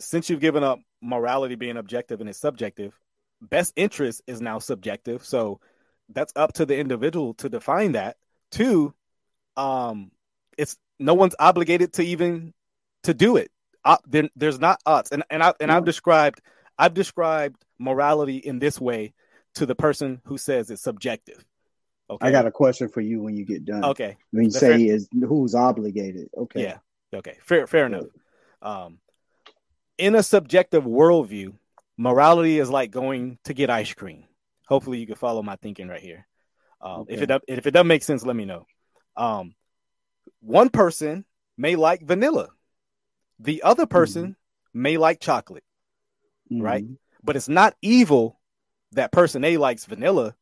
since you've given up morality being objective and it's subjective, best interest is now subjective. So that's up to the individual to define that. Two, um, it's no one's obligated to even to do it. Uh, there, there's not us, and and I and I've described I've described morality in this way to the person who says it's subjective. Okay. I got a question for you when you get done. Okay. When you say fair. is who's obligated. Okay. Yeah. Okay. Fair fair enough. Um in a subjective worldview, morality is like going to get ice cream. Hopefully you can follow my thinking right here. Um, okay. if it if it doesn't make sense, let me know. Um, one person may like vanilla, the other person mm-hmm. may like chocolate, mm-hmm. right? But it's not evil that person A likes vanilla,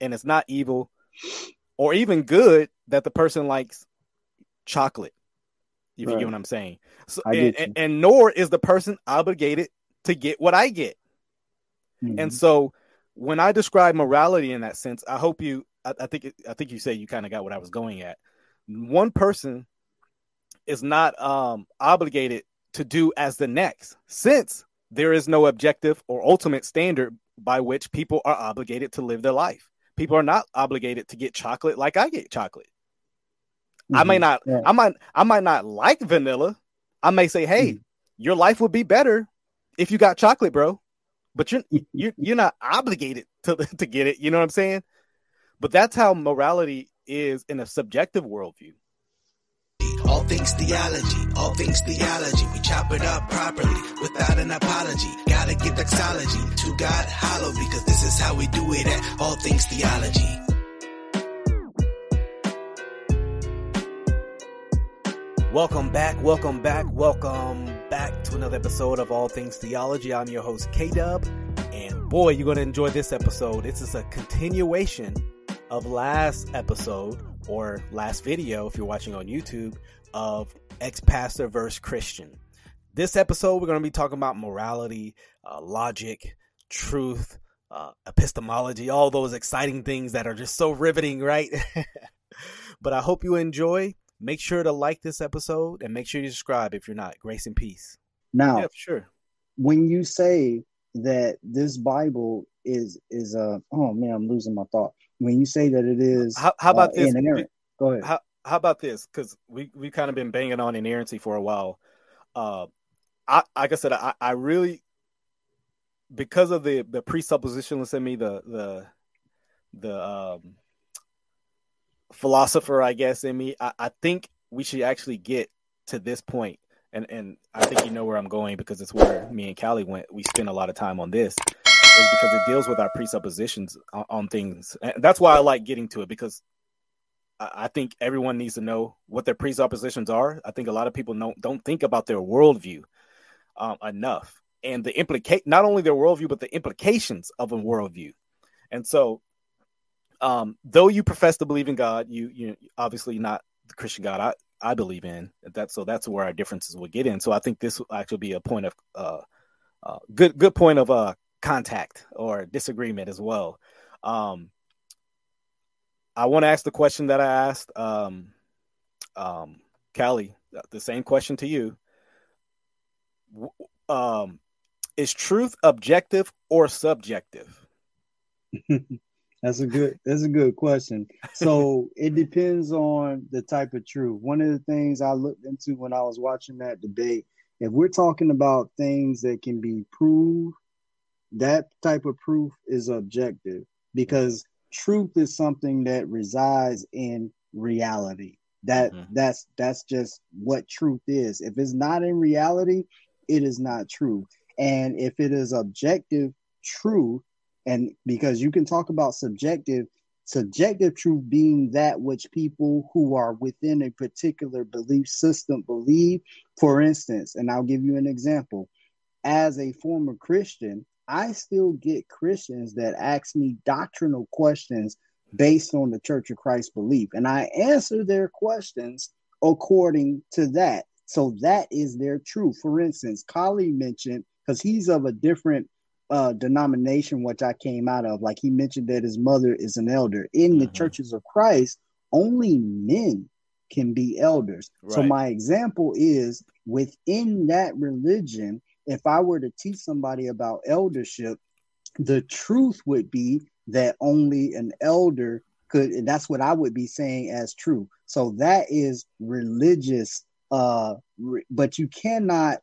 and it's not evil or even good that the person likes chocolate. If right. you get what I'm saying. So and, and, and, nor is the person obligated to get what I get. Mm-hmm. And so when I describe morality in that sense, I hope you I, I think I think you say you kind of got what I was going at. One person is not um obligated to do as the next since there is no objective or ultimate standard by which people are obligated to live their life. People are not obligated to get chocolate like I get chocolate. Mm-hmm. I may mm-hmm. not yeah. I might I might not like vanilla. I may say, "Hey, mm-hmm. your life would be better if you got chocolate, bro." But you're you're, you're not obligated to to get it, you know what I'm saying? But that's how morality is in a subjective worldview. All things theology, all things theology. We chop it up properly without an apology. Gotta give doxology to God hollow because this is how we do it at All Things Theology. Welcome back, welcome back, welcome back to another episode of All Things Theology. I'm your host, K Dub, and boy, you're going to enjoy this episode. This is a continuation of last episode or last video, if you're watching on YouTube, of ex pastor versus Christian. This episode, we're going to be talking about morality, uh, logic, truth, uh, epistemology, all those exciting things that are just so riveting, right? but I hope you enjoy. Make sure to like this episode and make sure you subscribe if you're not. Grace and peace. Now, yeah, sure. When you say that this Bible is is a uh, oh man, I'm losing my thought. When you say that it is how, how about uh, this? Inerrant. Go ahead. How, how about this? Because we we kind of been banging on inerrancy for a while. Uh, I like I said, I, I really because of the the presuppositionalist in me, the the the um, philosopher, I guess, in me, I, I think we should actually get to this point, and and I think you know where I'm going because it's where me and Callie went. We spent a lot of time on this, is because it deals with our presuppositions on, on things. And that's why I like getting to it because I think everyone needs to know what their presuppositions are. I think a lot of people don't don't think about their worldview um, enough, and the implicate not only their worldview but the implications of a worldview. And so, um, though you profess to believe in God, you you obviously not the Christian God I I believe in. That so that's where our differences will get in. So I think this will actually be a point of uh, uh good good point of uh contact or disagreement as well. Um, I want to ask the question that I asked um, um, Callie, the same question to you. Um, is truth objective or subjective? that's a good that's a good question. So it depends on the type of truth. One of the things I looked into when I was watching that debate, if we're talking about things that can be proved, that type of proof is objective because truth is something that resides in reality. That mm-hmm. that's that's just what truth is. If it's not in reality, it is not true. And if it is objective truth, and because you can talk about subjective, subjective truth being that which people who are within a particular belief system believe. For instance, and I'll give you an example. As a former Christian, I still get Christians that ask me doctrinal questions based on the Church of Christ belief, and I answer their questions according to that. So that is their truth. For instance, Kali mentioned because he's of a different uh, denomination, which I came out of. Like he mentioned that his mother is an elder in the mm-hmm. churches of Christ. Only men can be elders. Right. So my example is within that religion, if I were to teach somebody about eldership, the truth would be that only an elder could and that's what I would be saying as true. So that is religious uh re- but you cannot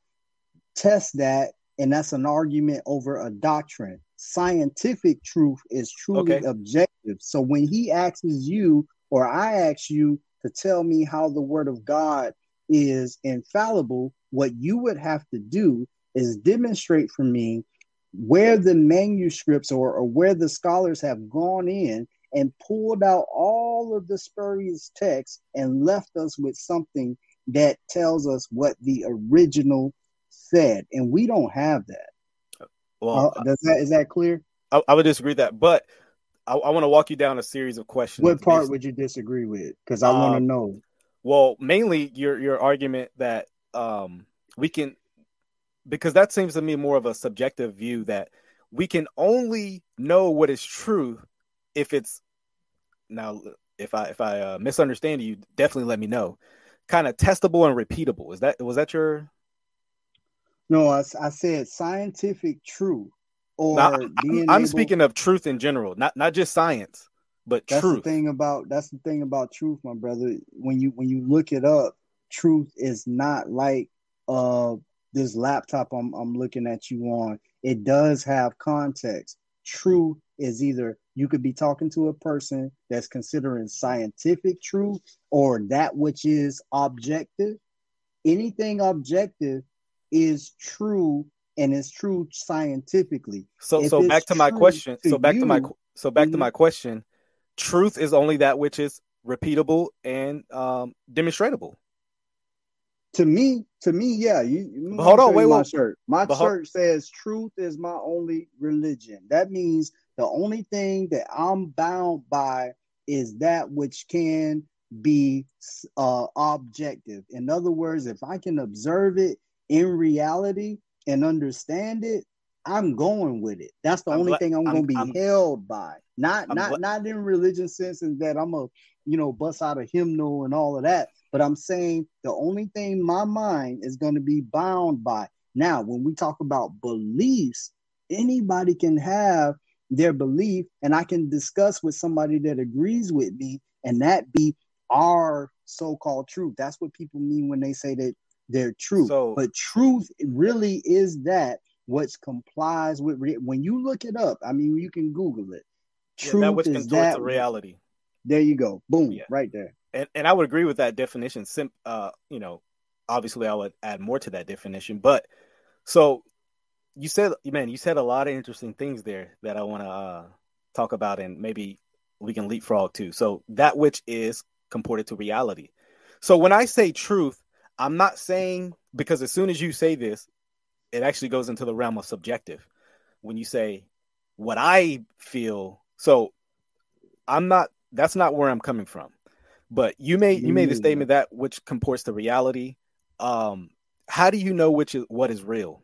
test that and that's an argument over a doctrine. Scientific truth is truly okay. objective. So when he asks you or I ask you to tell me how the word of God is infallible, what you would have to do is demonstrate for me where the manuscripts or, or where the scholars have gone in and pulled out all of the spurious texts and left us with something that tells us what the original said, and we don't have that. Well, uh, does that is that clear? I, I would disagree with that, but I, I want to walk you down a series of questions. What part would you disagree with? Because I um, want to know. Well, mainly your your argument that um, we can, because that seems to me more of a subjective view that we can only know what is true if it's now if I if I uh, misunderstand you, definitely let me know. Kind of testable and repeatable. Is that was that your no, I, I said scientific truth. Or now, I'm, I'm speaking of truth in general, not not just science, but that's truth. the thing about that's the thing about truth, my brother. When you when you look it up, truth is not like uh this laptop I'm I'm looking at you on. It does have context. Truth is either you could be talking to a person that's considering scientific truth or that which is objective. Anything objective is true and is true scientifically. So if so back to my question. To so back you, to my so back mm-hmm. to my question. Truth is only that which is repeatable and um, demonstratable. To me, to me, yeah. You, hold on, wait, my wait. shirt. My but shirt says truth is my only religion. That means the only thing that I'm bound by is that which can be uh, objective. In other words, if I can observe it in reality and understand it, I'm going with it. That's the I'm only thing I'm, I'm going to be I'm, held by. Not not not in religion sense and that I'm a you know bust out a hymnal and all of that. But I'm saying the only thing my mind is going to be bound by. Now, when we talk about beliefs, anybody can have their belief, and I can discuss with somebody that agrees with me, and that be our so-called truth. That's what people mean when they say that their truth. So, but truth really is that which complies with re- when you look it up. I mean, you can Google it. Truth yeah, that which is that the reality. There you go. Boom, yeah. right there. And and I would agree with that definition. Sim, uh, you know, obviously I would add more to that definition, but so you said, man, you said a lot of interesting things there that I want to uh, talk about, and maybe we can leapfrog too. So that which is comported to reality. So when I say truth, I'm not saying because as soon as you say this, it actually goes into the realm of subjective. When you say what I feel, so I'm not. That's not where I'm coming from. But you made you made the statement that which comports to reality. Um, how do you know which is what is real?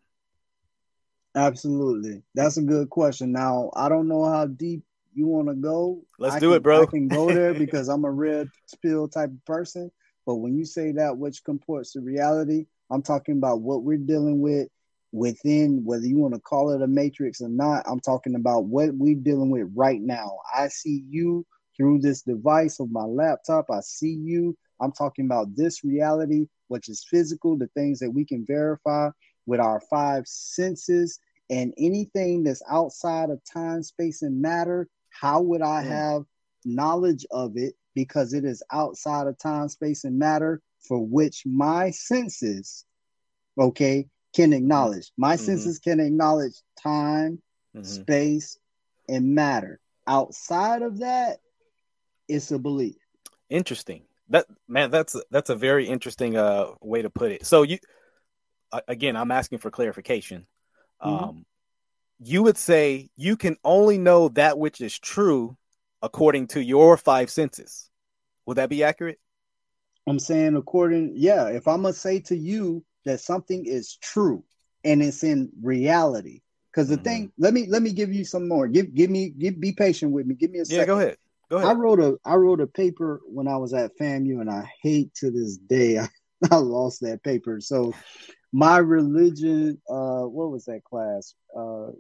Absolutely, that's a good question. Now I don't know how deep you want to go. Let's I do can, it, bro. I can go there because I'm a red pill type of person. But when you say that which comports to reality, I'm talking about what we're dealing with within, whether you want to call it a matrix or not. I'm talking about what we're dealing with right now. I see you through this device of my laptop. I see you. I'm talking about this reality, which is physical, the things that we can verify with our five senses, and anything that's outside of time, space, and matter. How would I mm. have knowledge of it because it is outside of time, space, and matter for which my senses, okay, can acknowledge. My mm-hmm. senses can acknowledge time, mm-hmm. space, and matter. Outside of that, it's a belief. Interesting. That man, that's that's a very interesting uh way to put it. So you again, I'm asking for clarification. Mm-hmm. Um, you would say you can only know that which is true according to your five senses. Would that be accurate? I'm saying according, yeah. If I'm gonna say to you that something is true and it's in reality, because the mm-hmm. thing, let me let me give you some more. Give give me give be patient with me. Give me a second. Yeah, go ahead. Go ahead. I wrote a I wrote a paper when I was at FAMU, and I hate to this day I, I lost that paper. So my religion, uh, what was that class? Uh,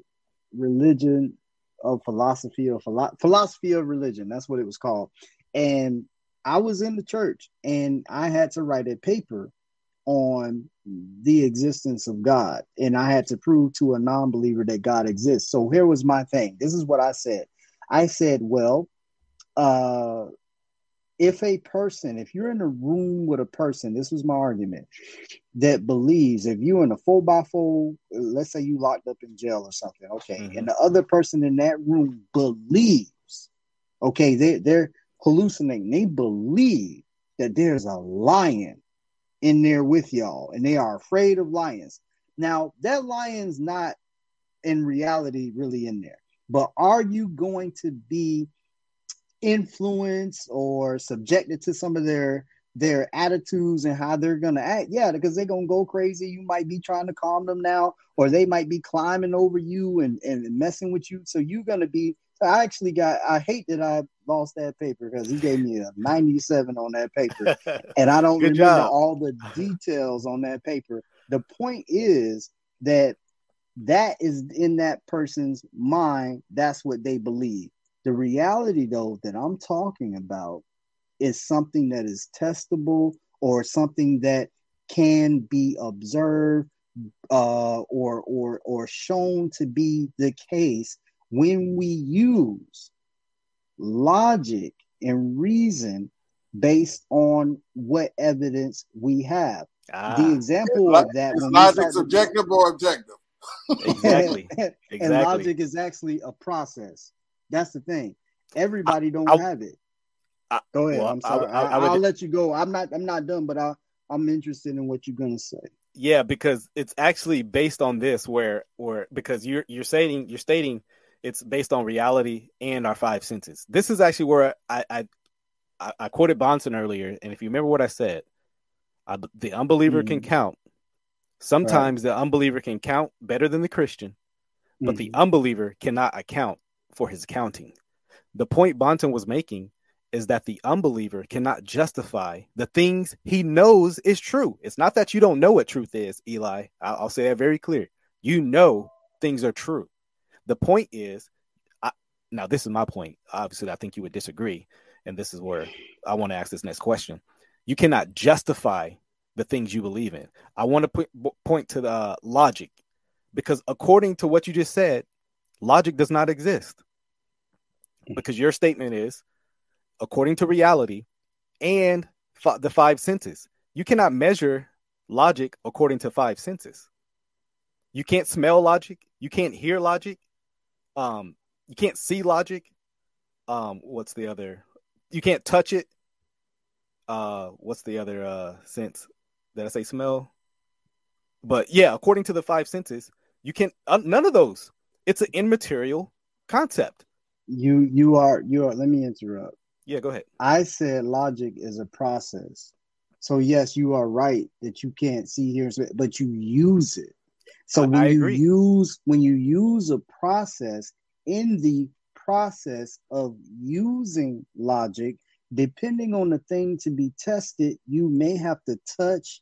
religion of philosophy or philo- philosophy of religion. That's what it was called. And I was in the church, and I had to write a paper on the existence of God, and I had to prove to a non-believer that God exists. So here was my thing. This is what I said. I said, well, uh, if a person, if you're in a room with a person, this was my argument, that believes, if you're in a four by four, let's say you locked up in jail or something, okay, mm-hmm. and the other person in that room believes, okay, they, they're hallucinating, they believe that there's a lion in there with y'all and they are afraid of lions. Now, that lion's not in reality really in there, but are you going to be influenced or subjected to some of their their attitudes and how they're gonna act. Yeah, because they're gonna go crazy. You might be trying to calm them now, or they might be climbing over you and, and messing with you. So you're gonna be I actually got I hate that I lost that paper because he gave me a 97 on that paper. and I don't remember job. all the details on that paper. The point is that that is in that person's mind, that's what they believe. The reality, though, that I'm talking about is something that is testable or something that can be observed uh, or or or shown to be the case when we use logic and reason based on what evidence we have. Ah, the example of that is logic subjective or objective. Exactly. exactly. And logic is actually a process. That's the thing. Everybody don't I, have it. I, go ahead. Well, I'm sorry. I, will let you go. I'm not. I'm not done, but I, I'm interested in what you're gonna say. Yeah, because it's actually based on this, where, where because you're you're saying you're stating it's based on reality and our five senses. This is actually where I I, I quoted Bahnsen earlier, and if you remember what I said, I, the unbeliever mm. can count. Sometimes right. the unbeliever can count better than the Christian, but mm. the unbeliever cannot account for his counting. The point Bahnsen was making is that the unbeliever cannot justify the things he knows is true. It's not that you don't know what truth is, Eli. I'll, I'll say that very clear. You know things are true. The point is, I, now this is my point. Obviously, I think you would disagree, and this is where I want to ask this next question. You cannot justify the things you believe in. I want to put, point to the logic because according to what you just said, logic does not exist because your statement is according to reality and f- the five senses. You cannot measure logic according to five senses. You can't smell logic. You can't hear logic. Um, you can't see logic. Um, what's the other? You can't touch it. Uh, what's the other uh sense? Did I say smell? But yeah, according to the five senses, you can uh, none of those. It's an immaterial concept. You you are you are. Let me interrupt. Yeah, go ahead. I said logic is a process. So yes, you are right that you can't see here, but you use it. So when you use when you use a process in the process of using logic, depending on the thing to be tested, you may have to touch,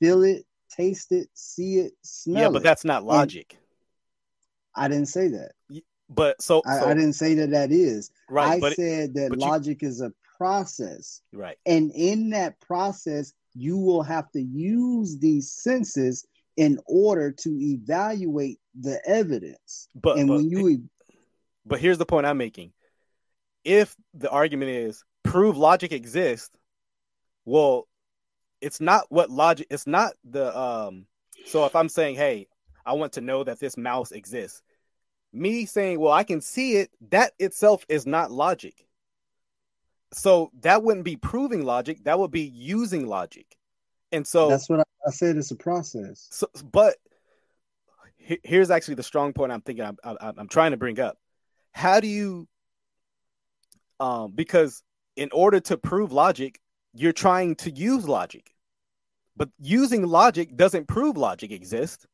feel it, taste it, see it, smell it. Yeah, but that's not logic. And I didn't say that. But so, I, so, I, didn't say that that is. Right. I said that logic you, is a process. Right. And in that process, you will have to use these senses in order to evaluate the evidence. But and but, when you But here's the point I'm making. If the argument is prove logic exists, well, it's not what logic it's not the um so if I'm saying, hey, I want to know that this mouse exists, me saying, well, I can see it, that itself is not logic. So that wouldn't be proving logic, that would be using logic. And so that's what I, said. It's a process. So, but here's actually the strong point I'm thinking I'm, I'm, I'm trying to bring up. How do you, um, because in order to prove logic, you're trying to use logic, but using logic doesn't prove logic exists.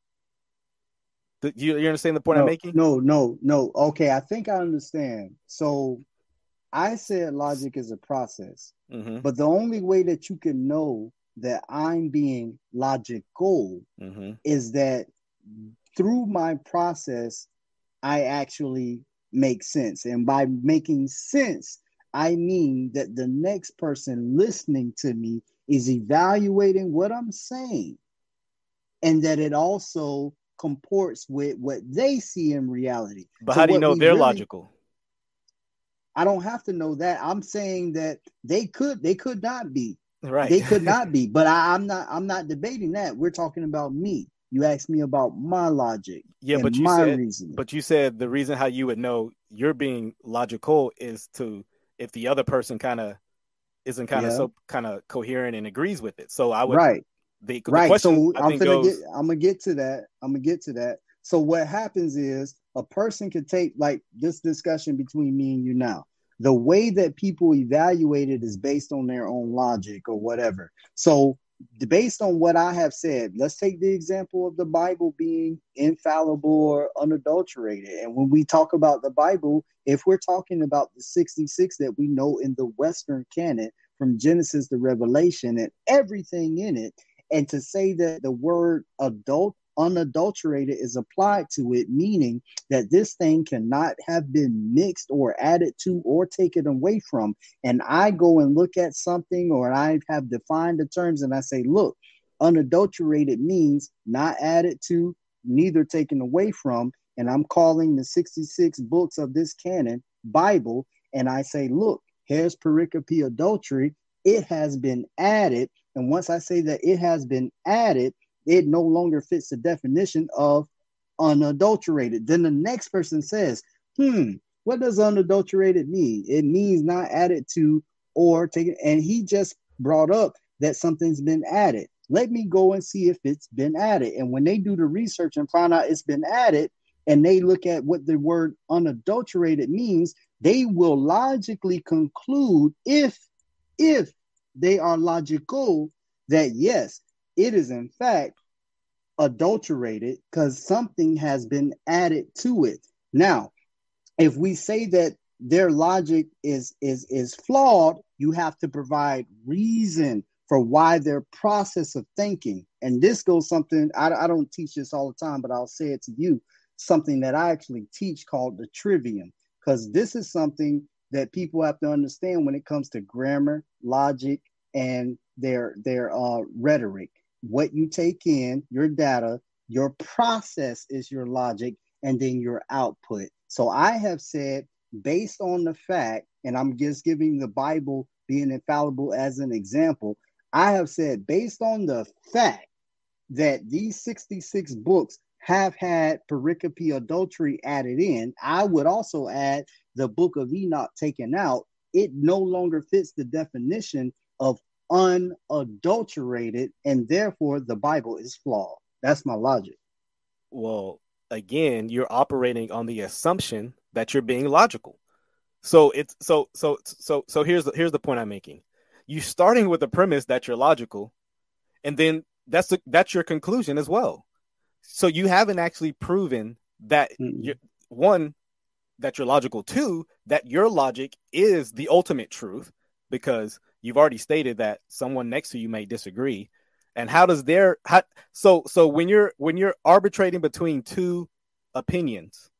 You, you understand the point no, I'm making? No, no, no. Okay, I think I understand. So I said logic is a process, Mm-hmm. but the only way that you can know that I'm being logical Mm-hmm. is that through my process, I actually make sense. And by making sense, I mean that the next person listening to me is evaluating what I'm saying and that it also comports with what they see in reality. But So how do you know they're really- logical? I don't have to know that. I'm saying that they could they could not be. Right. They could not be. But I, I'm not I'm not debating that. We're talking about me. You asked me about my logic. yeah, and but you my said reasoning. but you said the reason how you would know you're being logical is to if the other person kind of isn't kind of Yeah. so kind of coherent and agrees with it. So I would right. The, the right. question So I'm gonna goes get I'm gonna get to that. I'm gonna get to that. So what happens is a person could take like this discussion between me and you now. The way that people evaluate it is based on their own logic or whatever. So based on what I have said, let's take the example of the Bible being infallible or unadulterated. And when we talk about the Bible, if we're talking about the 66 that we know in the Western canon from Genesis to Revelation and everything in it, and to say that the word adult unadulterated is applied to it meaning that this thing cannot have been mixed or added to or taken away from. And i go and look at something or i have defined the terms and i say look unadulterated means not added to neither taken away from. And i'm calling the 66 books of this canon bible. And i say look here's pericope adulterae. It has been added and once I say that it has been added, it no longer fits the definition of unadulterated. Then the next person says, hmm, what does unadulterated mean? It means not added to or taken. And he just brought up that something's been added. Let me go and see if it's been added. And when they do the research and find out it's been added, and they look at what the word unadulterated means, they will logically conclude if if they are logical that yes, it is in fact adulterated because something has been added to it. Now, if we say that their logic is is is flawed, you have to provide reason for why their process of thinking. And this goes something I, I don't teach this all the time, but I'll say it to you something that I actually teach called the trivium, because this is something that people have to understand when it comes to grammar, logic, and their their uh, rhetoric. What you take in, your data, your process is your logic, and then your output. So I have said, based on the fact, and I'm just giving the Bible being infallible as an example, I have said, based on the fact that these 66 books have had pericope adulterae added in, I would also add the book of Enoch taken out. It no longer fits the definition of unadulterated, and therefore the Bible is flawed. That's my logic. well again you're operating on the assumption that you're being logical so it's so so so so here's the, here's the point i'm making You're starting with the premise that you're logical and then that's the, that's your conclusion as well so you haven't actually proven that Mm-mm. you one that you're logical two that your logic is the ultimate truth because you've already stated that someone next to you may disagree. And how does their how, so so when you're when you're arbitrating between two opinions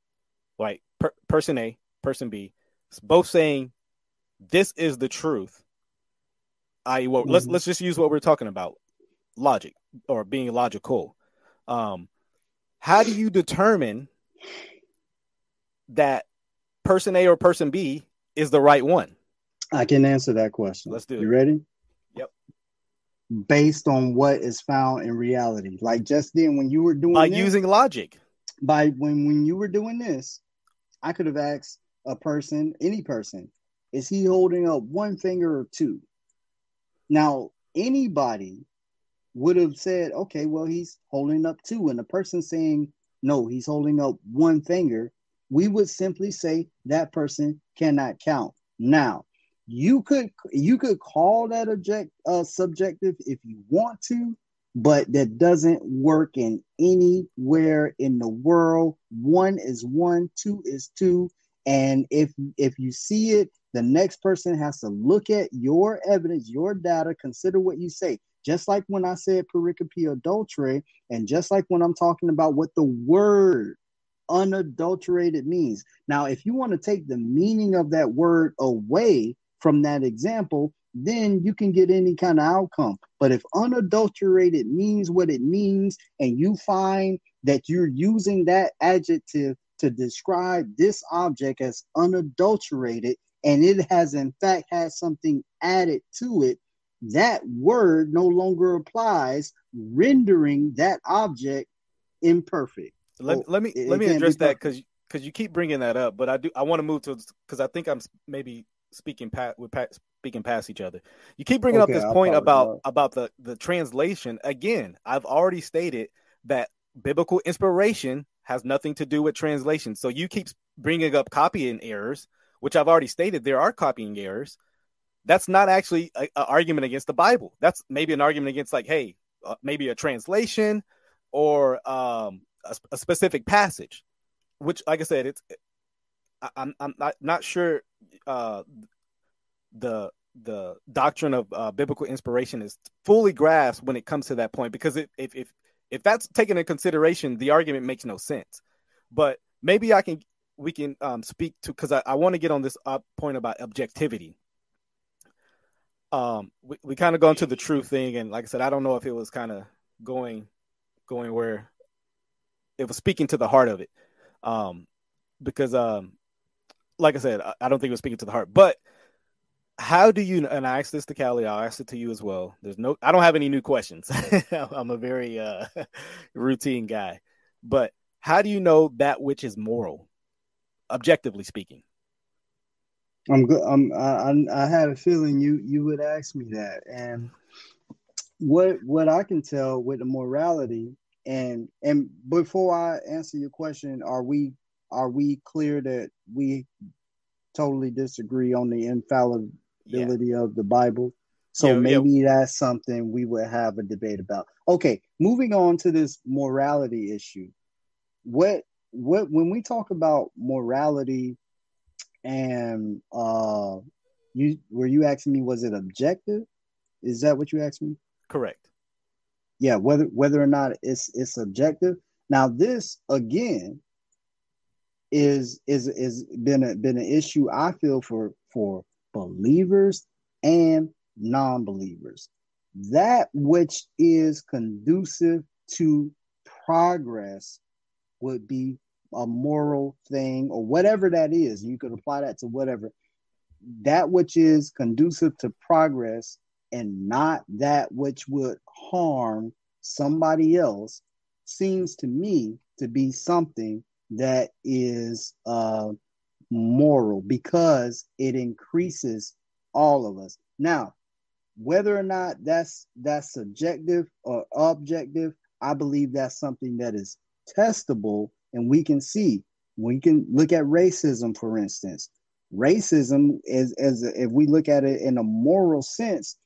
like per, person a person b both saying this is the truth i well, let's Mhm. let's just use what we're talking about logic or being logical. Um how do you determine that person a or person b is the right one I can answer that question. Let's do it. You ready? Yep. Based on what is found in reality. Like just then when you were doing by this, using logic by when when you were doing this, I could have asked a person, any person, is he holding up one finger or two? Now, anybody would have said, okay, well, he's holding up two. And the person saying, no, he's holding up one finger, we would simply say that person cannot count. Now, you could you could call that object uh, subjective if you want to, but that doesn't work in anywhere in the world. One is one, two is two, And if if you see it, the next person has to look at your evidence, your data, consider what you say. Just like when I said pericope adulterae, and just like when I'm talking about what the word unadulterated means. Now, if you want to take the meaning of that word away from that example, then you can get any kind of outcome. But if unadulterated means what it means, and you find that you're using that adjective to describe this object as unadulterated, and it has in fact had something added to it, that word no longer applies, rendering that object imperfect. Let, oh, let me let me address that because because you keep bringing that up, but I do I want to move to because I think I'm maybe speaking past we're speaking past each other. You keep bringing okay, up this I'll point about about the the translation again. I've already stated that biblical inspiration has nothing to do with translation. So you keep bringing up copying errors, which I've already stated there are copying errors. That's not actually an argument against the Bible. That's maybe an argument against like, hey, uh, maybe a translation or um, a, a, specific passage, which, like I said, it's I, am I'm not not sure uh, the the doctrine of uh, biblical inspiration is fully grasped when it comes to that point because if if if that's taken into consideration, the argument makes no sense. But maybe I can we can um, speak to because I, I want to get on this uh, point about objectivity. Um, we, we kind of gone to the true thing, and like I said, I don't know if it was kind of going going where it was speaking to the heart of it. Um, because um, like I said, I, don't think it was speaking to the heart, but how do you and I asked this to Callie, I'll ask it to you as well. There's no I don't have any new questions. I'm a very uh, routine guy. But how do you know that which is moral, objectively speaking? I'm good. I'm, I, I had a feeling you you would ask me that, and what what I can tell with the morality, and and before I answer your question, are we are we clear that we totally disagree on the infallibility yeah. of the Bible. So yeah, maybe yeah. that's something we would have a debate about. Okay, moving on to this morality issue. What what when we talk about morality and uh you were you asking me was it objective? Is that what you asked me? Correct. Yeah, whether whether or not it's it's objective. Now this again is is is been a been an issue I feel for for believers and non-believers. That which is conducive to progress would be a moral thing or whatever that is. You could apply that to whatever. That which is conducive to progress and not that which would harm somebody else seems to me to be something that is uh, moral because it increases all of us. Now, whether or not that's that's subjective or objective, I believe that's something that is testable and we can see. We can look at racism, for instance. Racism is as if we look at it in a moral sense,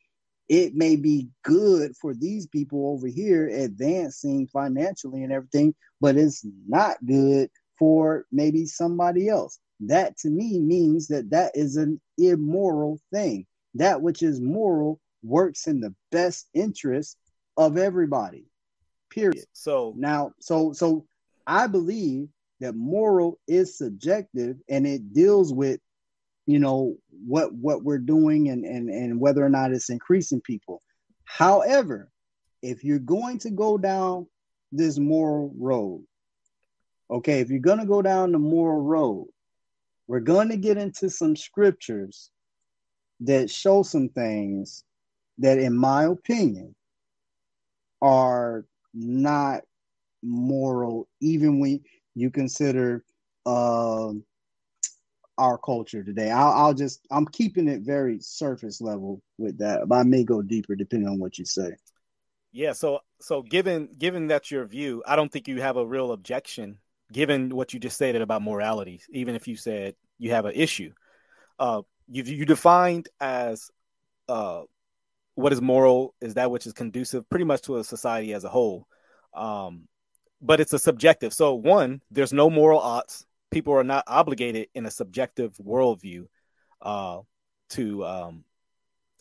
it may be good for these people over here advancing financially and everything, but it's not good for maybe somebody else. That to me means that that is an immoral thing. That which is moral works in the best interest of everybody. Period. So now, so so I believe that moral is subjective and it deals with you know what what we're doing and and and whether or not it's increasing people. However if you're going to go down this moral road okay if you're going to go down the moral road we're going to get into some scriptures that show some things that in my opinion are not moral even when you consider um our culture today. I'll, I'll, just I'm keeping it very surface level with that, but I may go deeper depending on what you say. Yeah, so so given given that's your view, I don't think you have a real objection given what you just stated about morality. Even if you said you have an issue, uh, you you defined as uh, what is moral is that which is conducive pretty much to a society as a whole. Um, but it's a subjective. So one, there's no moral oughts people are not obligated in a subjective worldview uh, to um,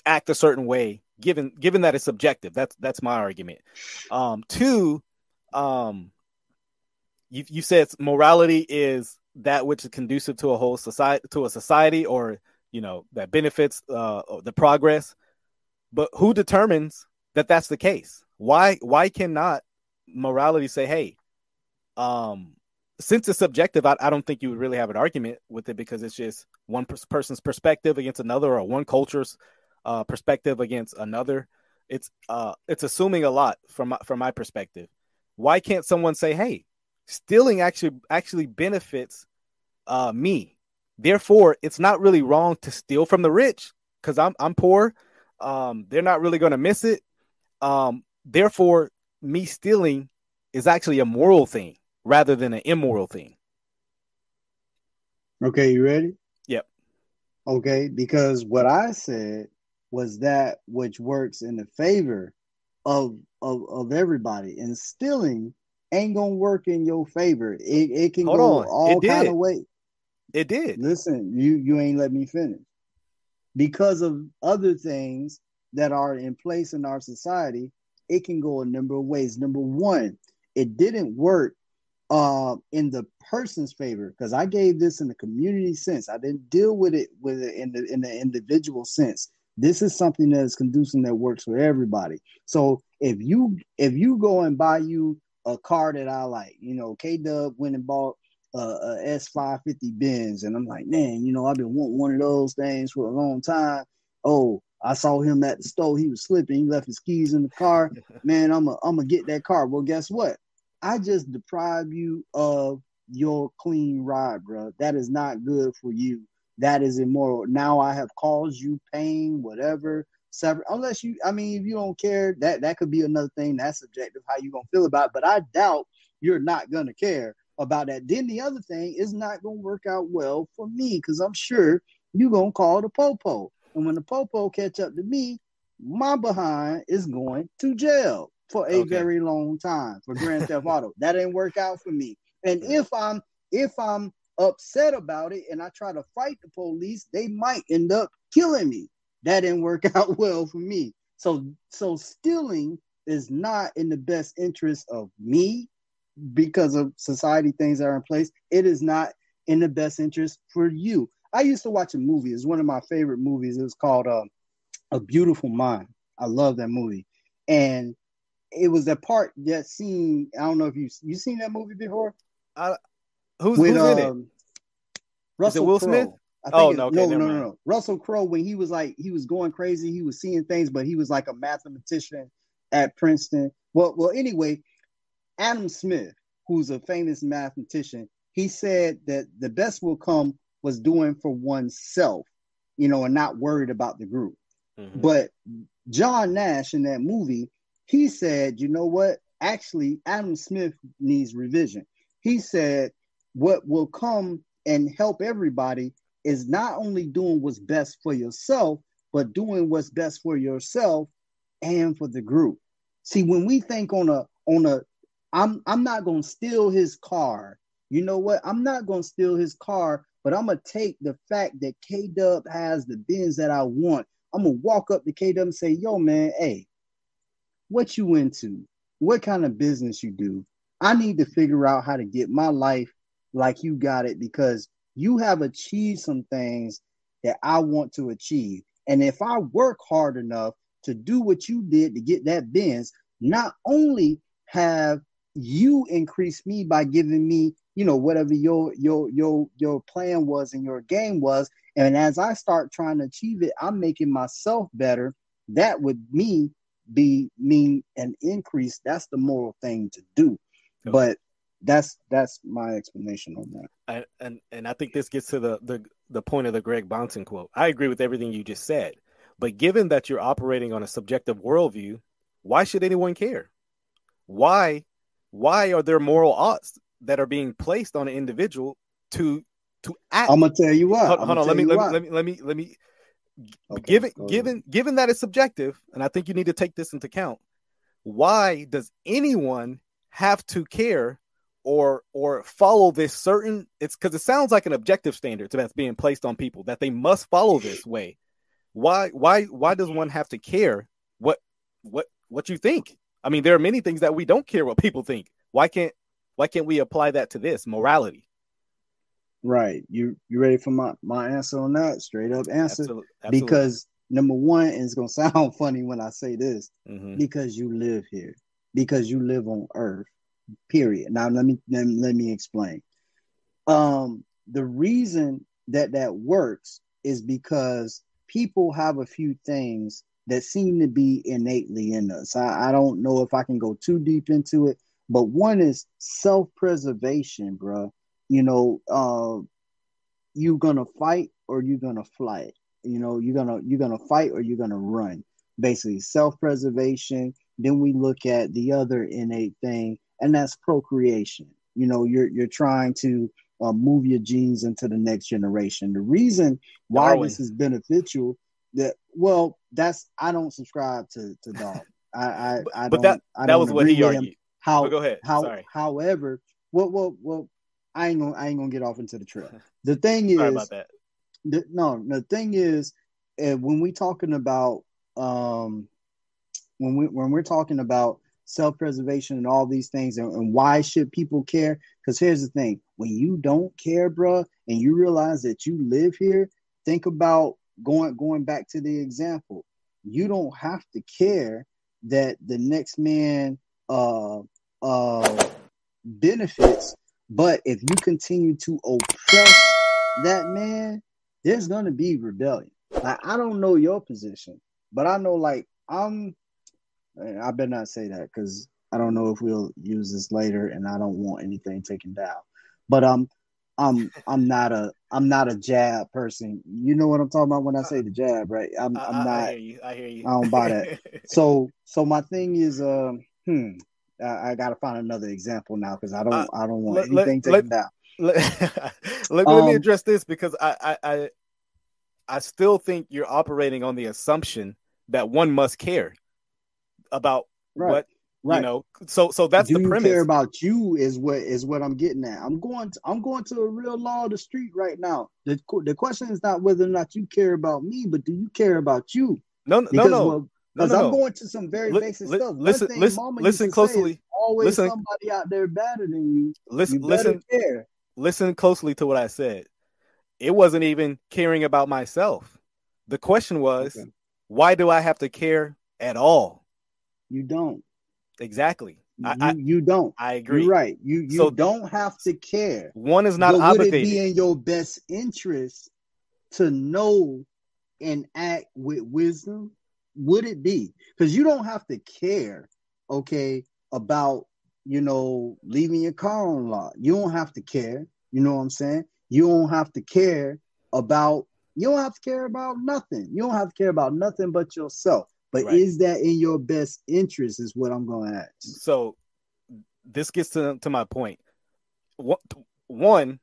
act a certain way, given given that it's subjective. That's that's my argument. Um, two, um, you you said morality is that which is conducive to a whole society to a society or you know that benefits uh, the progress. But who determines that that's the case? Why why cannot morality say, hey, um, since it's subjective, I, I, don't think you would really have an argument with it because it's just one person's perspective against another, or one culture's uh, perspective against another. It's uh, it's assuming a lot from my, from my perspective. Why can't someone say, "Hey, stealing actually actually benefits uh, me. Therefore, it's not really wrong to steal from the rich because I'm I'm poor. Um, they're not really going to miss it. Um, therefore, me stealing is actually a moral thing rather than an immoral thing. Okay, you ready? Yep. Okay, because what I said was that which works in the favor of of, of everybody, and stealing ain't gonna work in your favor. It it can Hold go on. all kind of ways. It did. Listen, you you ain't let me finish. Because of other things that are in place in our society, it can go a number of ways. Number one, it didn't work uh, in the person's favor because I gave this in the community sense. I didn't deal with it with it in the in the individual sense. This is something that is conducive that works for everybody. So if you if you go and buy you a car that I like. You know, K Dub went and bought a, a S550 Benz, and I'm like, man, you know, I've been wanting one of those things for a long time. Oh, I saw him at the store. He was slipping. He left his keys in the car. Man, I'm a, I'm gonna get that car. Well, guess what? I just deprive you of your clean ride, bro. That is not good for you. That is immoral. Now I have caused you pain, whatever separate unless you i mean if you don't care that that could be another thing that's subjective how you gonna feel about it. but i doubt you're not gonna care about that then the other thing is not gonna work out well for me because i'm sure you're gonna call the popo and when the popo catch up to me my behind is going to jail for a okay. very long time for grand theft auto that didn't work out for me and if i'm if i'm upset about it and i try to fight the police they might end up killing me that didn't work out well for me. So so stealing is not in the best interest of me because of society things that are in place. It is not in the best interest for you. I used to watch a movie. It's one of my favorite movies. It was called uh, A Beautiful Mind. I love that movie. And it was a part that scene. I don't know if you you seen that movie before. Uh, who's, With, who's in it? Um, Russell Will Crowe. Smith? I think oh no, okay, no, no, no, no. Russell Crowe, when he was like he was going crazy, he was seeing things, but he was like a mathematician at Princeton. Well, well, anyway, Adam Smith, who's a famous mathematician, he said that the best will come was doing for oneself, you know, and not worried about the group. Mm-hmm. But John Nash in that movie, he said, you know what? Actually, Adam Smith needs revision. He said, what will come and help everybody is not only doing what's best for yourself, but doing what's best for yourself and for the group. See, when we think on a on a I'm I'm not gonna steal his car. You know what? I'm not gonna steal his car, but I'm gonna take the fact that K Dub has the Benz that I want. I'm gonna walk up to K Dub and say, yo, man, hey, what you into? What kind of business you do? I need to figure out how to get my life like you got it because you have achieved some things that I want to achieve. And if I work hard enough to do what you did to get that Benz, not only have you increased me by giving me, you know, whatever your your your your plan was and your game was, and as I start trying to achieve it, I'm making myself better. That would mean be mean an increase. That's the moral thing to do. Okay. But that's that's my explanation on that. I, and and I think this gets to the the the point of the Greg Bahnsen quote. I agree with everything you just said, but given that you're operating on a subjective worldview, why should anyone care? Why why are there moral oughts that are being placed on an individual to to act? I'm gonna tell you what. Hold, hold on, let me let, me let me let me let me okay, given given given that it's subjective, and I think you need to take this into account. Why does anyone have to care or or follow this certain it's because it sounds like an objective standard that's being placed on people that they must follow this way. Why why why does one have to care what what what you think? I mean there are many things that we don't care what people think. Why can't why can't we apply that to this morality right. You you ready for my my answer on that? Straight up answer. Absolute- absolutely. because number one and it's gonna sound funny when i say this. Mhm. because you live here. Because you live on earth. Period. Now let me let, me- let me explain. Um the reason that that works is because people have a few things that seem to be innately in us. I, I don't know if i can go too deep into it but one is self-preservation bruh you know uh you gonna fight or you're gonna flight you know you're gonna you're gonna fight or you're gonna run basically self-preservation then we look at the other innate thing and that's procreation you know you're you're trying to uh, move your genes into the next generation the reason why Darwin. this is beneficial that well that's i don't subscribe to to Darwin. i i, I but don't, that I that was what he argued how But go ahead. how Sorry. however well well well i ain't gonna i ain't gonna get off into the trail the thing is about that the, no, the thing is, uh, when we talking about um, when we when we're talking about self preservation and all these things, and, and why should people care? Because here's the thing: when you don't care, bruh, and you realize that you live here, think about going going back to the example. You don't have to care that the next man uh uh benefits, but if you continue to oppress that man, there's gonna be rebellion. Like I don't know your position, but I know like I'm. I better not say that because I don't know if we'll use this later, and I don't want anything taken down. But um, I'm I'm not a I'm not a jab person. You know what I'm talking about when I say the jab, right? I'm I, I'm I- I not. hear you i hear you I don't buy that. So so my thing is um hmm. I, I gotta find another example now because I don't Uh, I don't want let- anything let- taken down. let, let, me- let me Um, address this because I, I I I still think you're operating on the assumption that one must care about Right, what right. you know. So so that's do the you premise. care about you is what is what I'm getting at. I'm going to I'm going to a real law of the street right now. The the question is not whether or not you care about me, but do you care about you? no no Because no well, no because no I'm no. going to some very Li- basic li- stuff. Listen- thing listen- listen used to say is closely. always Listen- somebody out there better than you. listen You listen care. listen closely to what I said. It wasn't even caring about myself. The question was, Okay. why do I have to care at all? You don't. Exactly. You, I, you don't. I agree. You're right. You you So- don't have to care. One is not but would obligated. it be in your best interest to know and act with wisdom? Would it be? Because you don't have to care, okay, about you know leaving your car on lot. You don't have to care. You know what I'm saying? You don't have to care about. You don't have to care about nothing. You don't have to care about nothing but yourself. But Right. is that in your best interest? Is what I'm going to ask. so this gets to, to my point. One, one,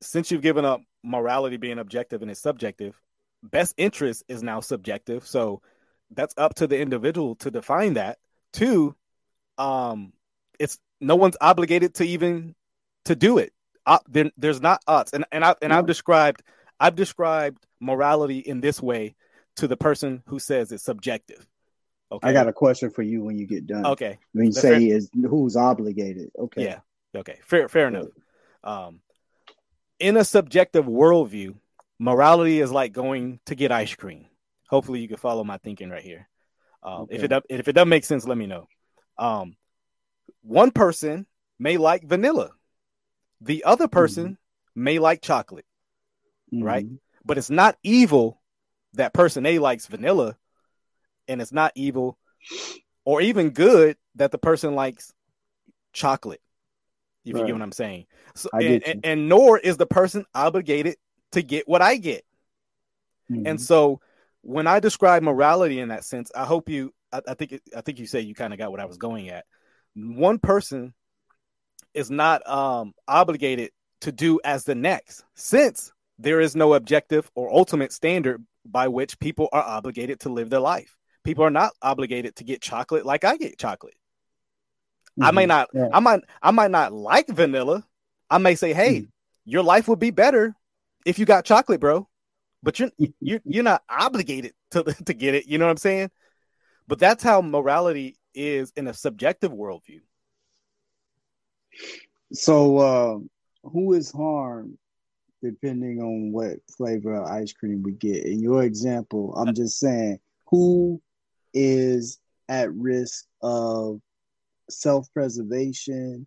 since you've given up morality being objective and it's subjective, best interest is now subjective. So that's up to the individual to define that. Two, um, it's no one's obligated to even to do it. Uh, there, there's not us, and and I and I've described I've described morality in this way to the person who says it's subjective. Okay, I got a question for you when you get done. okay. When you That's say fair. is who's obligated? Okay. Yeah. Okay. Fair. Fair enough. Um, in a subjective worldview, morality is like going to get ice cream. Hopefully, you can follow my thinking right here. Um, If it if it doesn't make sense, let me know. Um, one person may like vanilla, the other person may like chocolate, right? Mhm. but it's not evil that person A likes vanilla, and it's not evil or even good that the person likes chocolate. If you get what I'm saying. So and, and, and nor is the person obligated to get what I get. And Mhm. so when I describe morality in that sense, I hope you I, I think I think you say you kind of got what I was going at. One person is not um obligated to do as the next since there is no objective or ultimate standard by which people are obligated to live their life. People are not obligated to get chocolate like I get chocolate. Mm-hmm. I may mm-hmm. not, yeah. I might, I might not like vanilla. I may say, hey, mm-hmm. your life would be better if you got chocolate, bro. But you're you're you're not obligated to to get it. You know what I'm saying? But that's how morality is in a subjective worldview. So, uh, who is harmed depending on what flavor of ice cream we get? In your example, I'm just saying who is at risk of self preservation,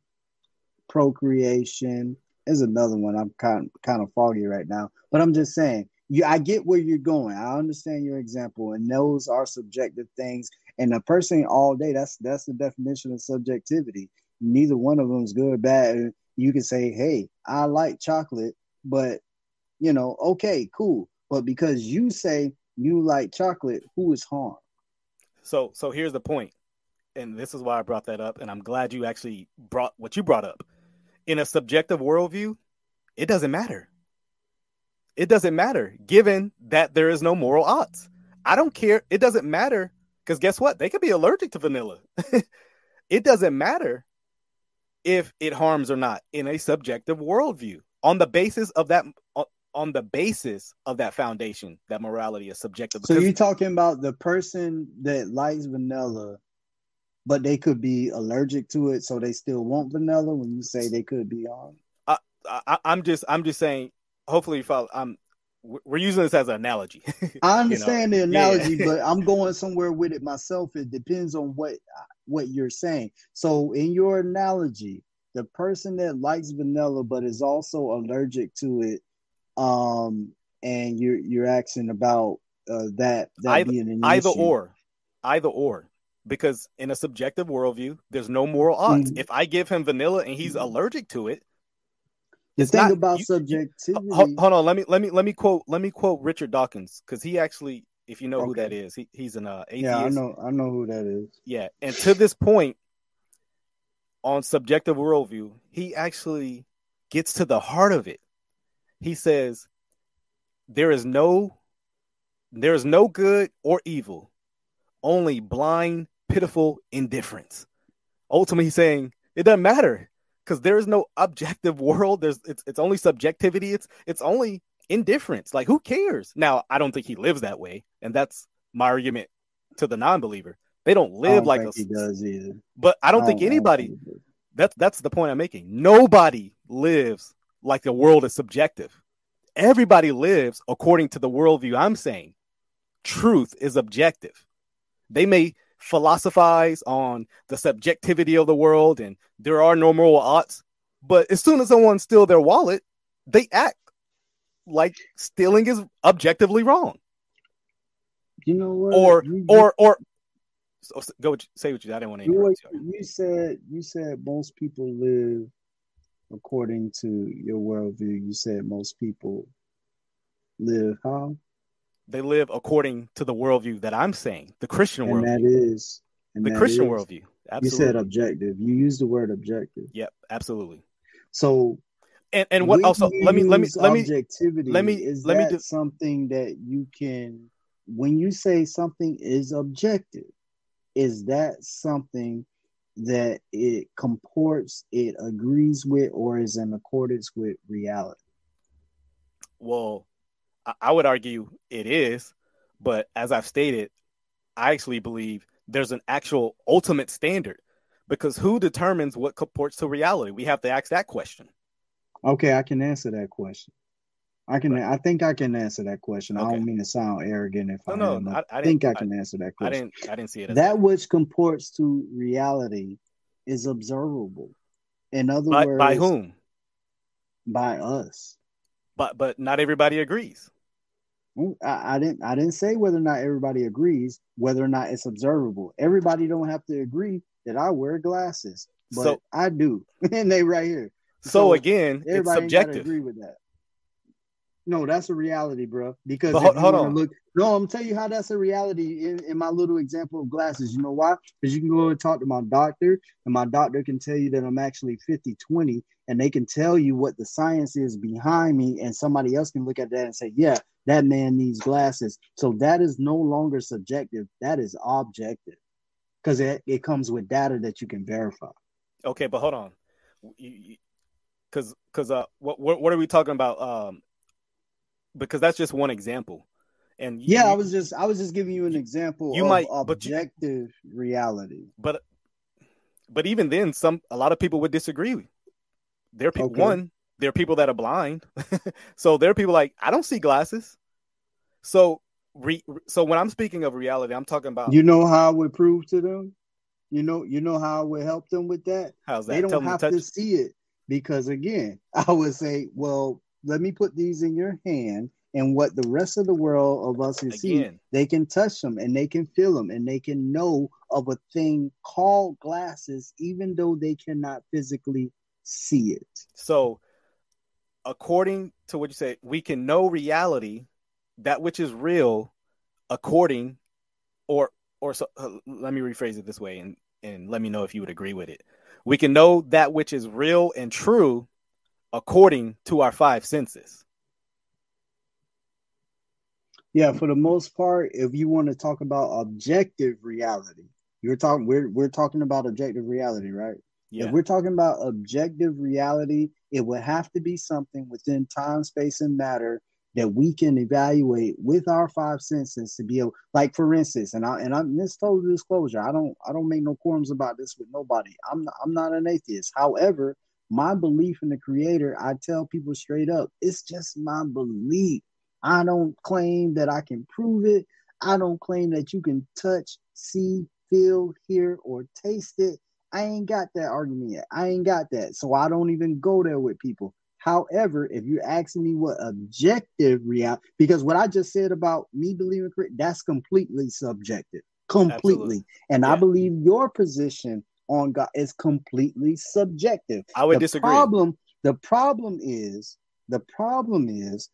procreation. Is another one. I'm kind kind of foggy right now, but I'm just saying. You, I get where you're going. I understand your example, and those are subjective things. And a person all day, that's that's the definition of subjectivity. Neither one of them is good or bad. You can say, "Hey, I like chocolate," but you know, okay, cool. But because you say you like chocolate, who is harmed? So so here's the point, and this is why I brought that up, and I'm glad you actually brought what you brought up. In a subjective worldview, it doesn't matter. It doesn't matter, given that there is no moral oughts. I don't care. It doesn't matter because guess what? They could be allergic to vanilla. it doesn't matter if it harms or not in a subjective worldview on the basis of that uh, on the basis of that foundation that morality is subjective. So you're talking about the person that likes vanilla, but they could be allergic to it, so they still want vanilla. When you say they could be on, I, I, am just I'm just saying. Hopefully, you follow. I'm we're using this as an analogy. I understand you know? the analogy, yeah. but I'm going somewhere with it myself. It depends on what what you're saying. So in your analogy, the person that likes vanilla but is also allergic to it um, and you're you're asking about uh, that that either, being an either issue. or, either or, because in a subjective worldview, there's no moral oughts. Mm-hmm. If I give him vanilla and he's allergic to it, the thing not, about you, subjectivity. hold, hold, on, let me let me let me quote let me quote Richard Dawkins because he actually, if you know okay. who that is, he, he's an uh, atheist. Yeah, I know I know who that is. Yeah, and to this point, on subjective worldview, he actually gets to the heart of it he says there is no there is no good or evil only blind pitiful indifference. Ultimately he's saying it doesn't matter because there is no objective world. There's it's, it's only subjectivity. It's it's only indifference. Like who cares? Now i don't think he lives that way and that's my argument to the non-believer. They don't live don't like a, he does either. But i don't, I don't think anybody that's that's the point i'm making. Nobody lives like the world is subjective. Everybody lives according to the worldview I'm saying. Truth is objective. They may philosophize on the subjectivity of the world and there are no moral oughts, but as soon as someone steals their wallet, they act like stealing is objectively wrong. You know what? Or you, or or so, go say what you. I didn't want to. You, you said you said most people live according to your worldview, you said most people live how? They live according to the worldview that I'm saying, the Christian and worldview. That is the Christian is, worldview. Absolutely. You said objective. You used the word objective. Yep, absolutely. So and and what also let me let me let me objectivity let me is let that me do, something that you can when you say something is objective is that something that it comports, it agrees with, or is in accordance with reality? Well, I would argue it is, but as I've stated, I actually believe there's an actual ultimate standard because who determines what comports to reality? We have to ask that question. Okay, I can answer that question. I can. Right. I think I can answer that question. Okay. I don't mean to sound arrogant. If no, I no, I, I think I can answer that question. I didn't. I didn't see it. that that. which comports to reality is observable. In other by, words, by whom? By us. But but not everybody agrees. I, I, didn't. I didn't say whether or not everybody agrees. Whether or not it's observable. Everybody don't have to agree that I wear glasses, but so, I do, and they right here. So, so again, it's subjective. Agree with that. No, that's a reality, bro. Because hold, hold on. Look, no, I'm tell you how that's a reality in, in my little example of glasses. You know why? Because you can go and talk to my doctor, and my doctor can tell you that I'm actually 50 20, and they can tell you what the science is behind me, and somebody else can look at that and say, Yeah, that man needs glasses. So that is no longer subjective, that is objective because it, it comes with data that you can verify. Okay, but hold on, because because uh, what, what what are we talking about? Um, because that's just one example. And yeah, you, I was just I was just giving you an example you might, objective you, reality. But but even then, some a lot of people would disagree. There are people okay. one, there are people that are blind. so there are people like I don't see glasses. So re, so when I'm speaking of reality, I'm talking about You know how I would prove to them? You know, you know how I would help them with that? How's that? They don't Tell have to, to see it because again, I would say, well, let me put these in your hand and what the rest of the world of us is seeing, they can touch them and they can feel them and they can know of a thing called glasses, even though they cannot physically see it. So, according to what you say, we can know reality, that which is real, according, or or so. Uh, let me rephrase it this way, and and let me know if you would agree with it. We can know that which is real and true according to our five senses. Yeah, for the most part, if you want to talk about objective reality, you're talking we're we're talking about objective reality, right? Yeah. If we're talking about objective reality, it would have to be something within time, space, and matter that we can evaluate with our five senses to be able like for instance, and I and I'm this total disclosure, I don't I don't make no quorums about this with nobody. I'm not, I'm not an atheist. However, my belief in the creator, I tell people straight up, it's just my belief. I don't claim that I can prove it. I don't claim that you can touch, see, feel, hear, or taste it. I ain't got that argument yet. I ain't got that. So I don't even go there with people. However, if you're asking me what objective reality, because what I just said about me believing, that's completely subjective, completely. Absolutely. And yeah. I believe your position on God is completely subjective. I would the disagree. Problem, the problem is, the problem is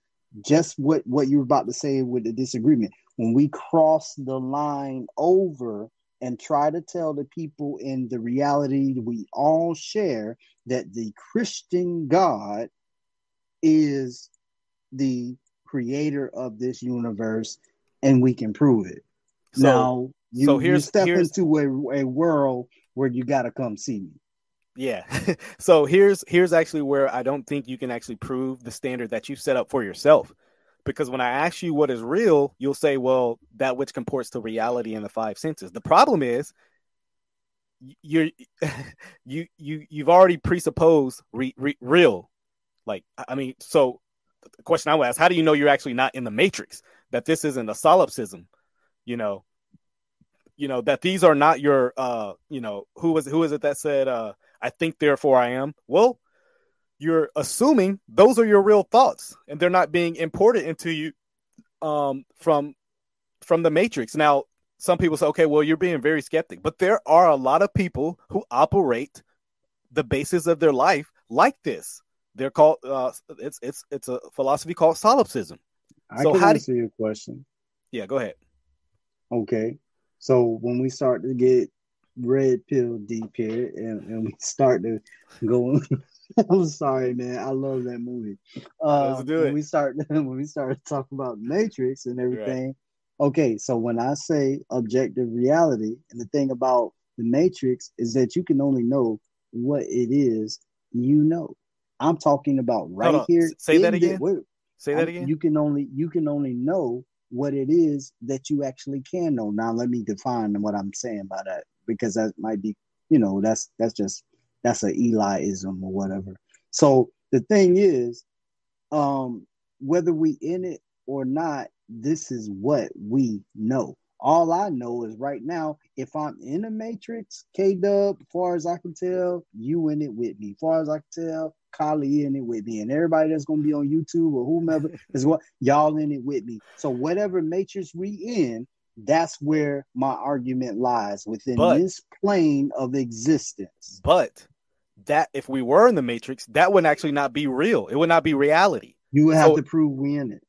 just what what you were about to say with the disagreement when we cross the line over and try to tell the people in the reality we all share that the christian god is the creator of this universe and we can prove it so, now you, so here's, you step here's, into a, a world where you got to come see me yeah. so here's here's actually where I don't think you can actually prove the standard that you set up for yourself. Because when I ask you what is real, you'll say, well, that which comports to reality in the five senses. The problem is you're you you you've already presupposed re, re, real. Like I mean, so the question I would ask, how do you know you're actually not in the matrix? That this isn't a solipsism, you know, you know, that these are not your uh, you know, who was who is it that said uh I think, therefore I am. Well, you're assuming those are your real thoughts and they're not being imported into you um, from from the matrix. Now, some people say, okay, well, you're being very skeptic, but there are a lot of people who operate the basis of their life like this. They're called uh, it's it's it's a philosophy called solipsism. I so can how answer do, your question. Yeah, go ahead. Okay, so when we start to get red pill deep here and, and we start to go I'm sorry, man. I love that movie. Uh, Let's do it. When we start when we start talking about Matrix and everything. Right. Okay, so when I say objective reality, and the thing about the Matrix is that you can only know what it is you know. I'm talking about right here. Say that again. The, say that again. You can only you can only know what it is that you actually can know. Now let me define what I'm saying by that because that might be, you know, that's that's just that's a Eliism or whatever. So the thing is, um, whether we in it or not, this is what we know. All I know is right now, if I'm in a matrix, K Dub, far as I can tell, you in it with me. Far as I can tell, Kali in it with me. And everybody that's gonna be on YouTube or whomever is what y'all in it with me. So whatever matrix we in, that's where my argument lies within but, this plane of existence. But that if we were in the matrix, that would actually not be real. It would not be reality. You would have so, to prove we in it.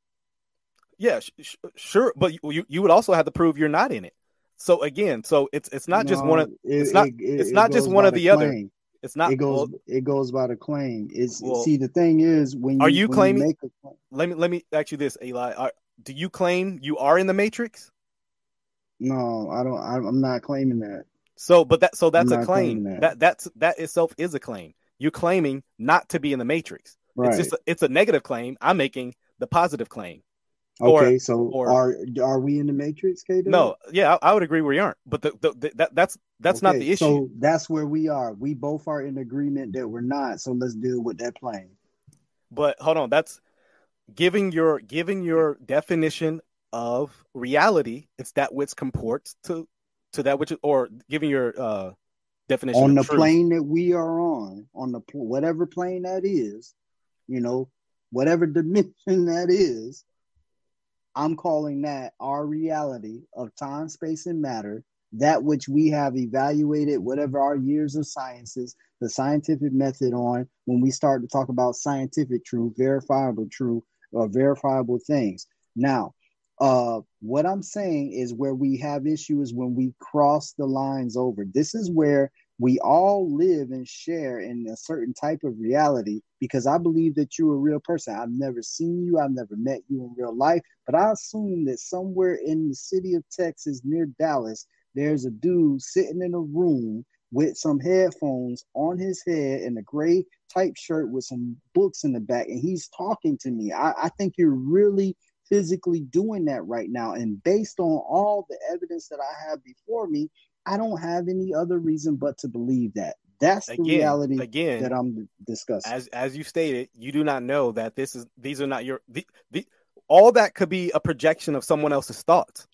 Yeah, sh- sure, but you you would also have to prove you're not in it. So again, so it's it's not no, just one of it's not it, it's not just one of the, the other. It's not. It goes. Well, it goes by the claim. It's well, see the thing is when you, are you claiming? You a, let me let me ask you this, Eli. Are, do you claim you are in the matrix? No, I don't. I'm not claiming that. So, but that so that's a claim. That. that. that's that itself is a claim. You're claiming not to be in the matrix. Right. It's just a, it's a negative claim. I'm making the positive claim. Or- okay, so or- are are we in the matrix, K? No, yeah, I, I would agree we aren't. But the, the, the that that's that's not the issue. So that's where we are. We both are in agreement that we're not. So let's deal with that plane. But hold on, that's giving your giving your definition of reality. It's that which comports to to that which or giving your uh definition on the truth. plane that we are on, on the whatever plane that is, you know, whatever dimension that is, I'm calling that our reality of time, space, and matter. That which we have evaluated, whatever our years of sciences, the scientific method on when we start to talk about scientific truth, verifiable truth, or verifiable things. Now, uh, what I'm saying is where we have issues when we cross the lines over. This is where we all live and share in a certain type of reality because I believe that you're a real person. I've never seen you, I've never met you in real life, but I assume that somewhere in the city of Texas near Dallas, there's a dude sitting in a room with some headphones on his head and a gray type shirt with some books in the back, and he's talking to me. I, I think you're really physically doing that right now. And based on all the evidence that I have before me, I don't have any other reason but to believe that. That's the reality again, that I'm discussing. as as you stated, you do not know that this is these are not your the, the all that could be a projection of someone else's thoughts.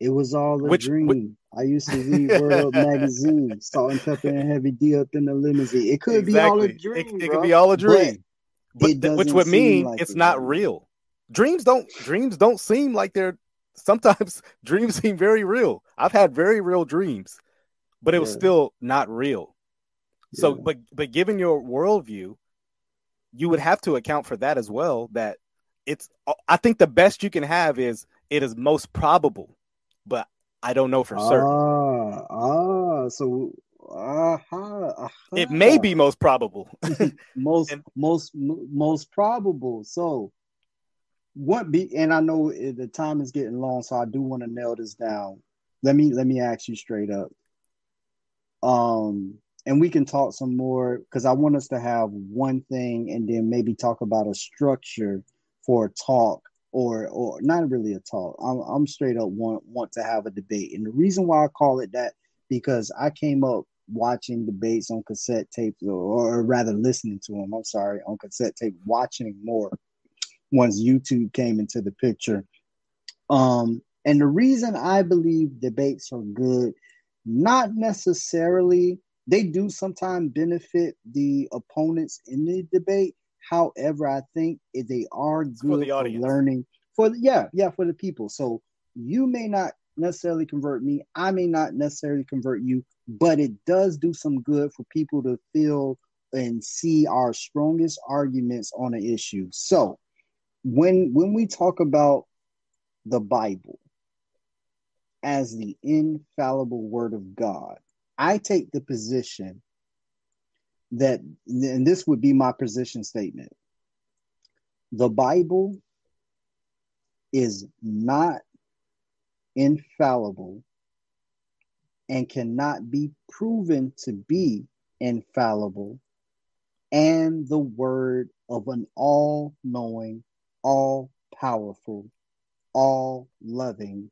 It was all a Which- dream. which- I used to read World Magazine, Salt-n-Pepa and Heavy D up in the limousine. It could be all a Exactly. It- dream. it could be all a dream. but But th- which would mean like it's it not real. Dreams don't dreams don't seem like they're sometimes dreams seem very real. I've had very real dreams, but it was Yeah. still not real. So but but given your worldview, you would have to account for that as well. That it's I think the best you can have is it is most probable, but I don't know for certain. Ah, ah, so aha, It may be most probable. most And- most most probable. So what be and I know the time is getting long, so I do want to nail this down. Let me let me ask you straight up. Um, and we can talk some more because I want us to have one thing and then maybe talk about a structure for a talk or or not really a talk. I'm I'm straight up want want to have a debate. And the reason why I call it that because I came up watching debates on cassette tapes or, or rather listening to them. I'm sorry, on cassette tape, watching more once YouTube came into the picture. Um, and the reason I believe debates are good, not necessarily, they do sometimes benefit the opponents in the debate. However, I think they are good for the for, audience. learning for the, yeah, yeah, for the people. So you may not necessarily convert me, I may not necessarily convert you, but it does do some good for people to feel and see our strongest arguments on an issue. So when when we talk about the Bible as the infallible word of God, I take the position that and this would be my position statement. The Bible is not infallible and cannot be proven to be infallible and the word of an all knowing, all powerful, all loving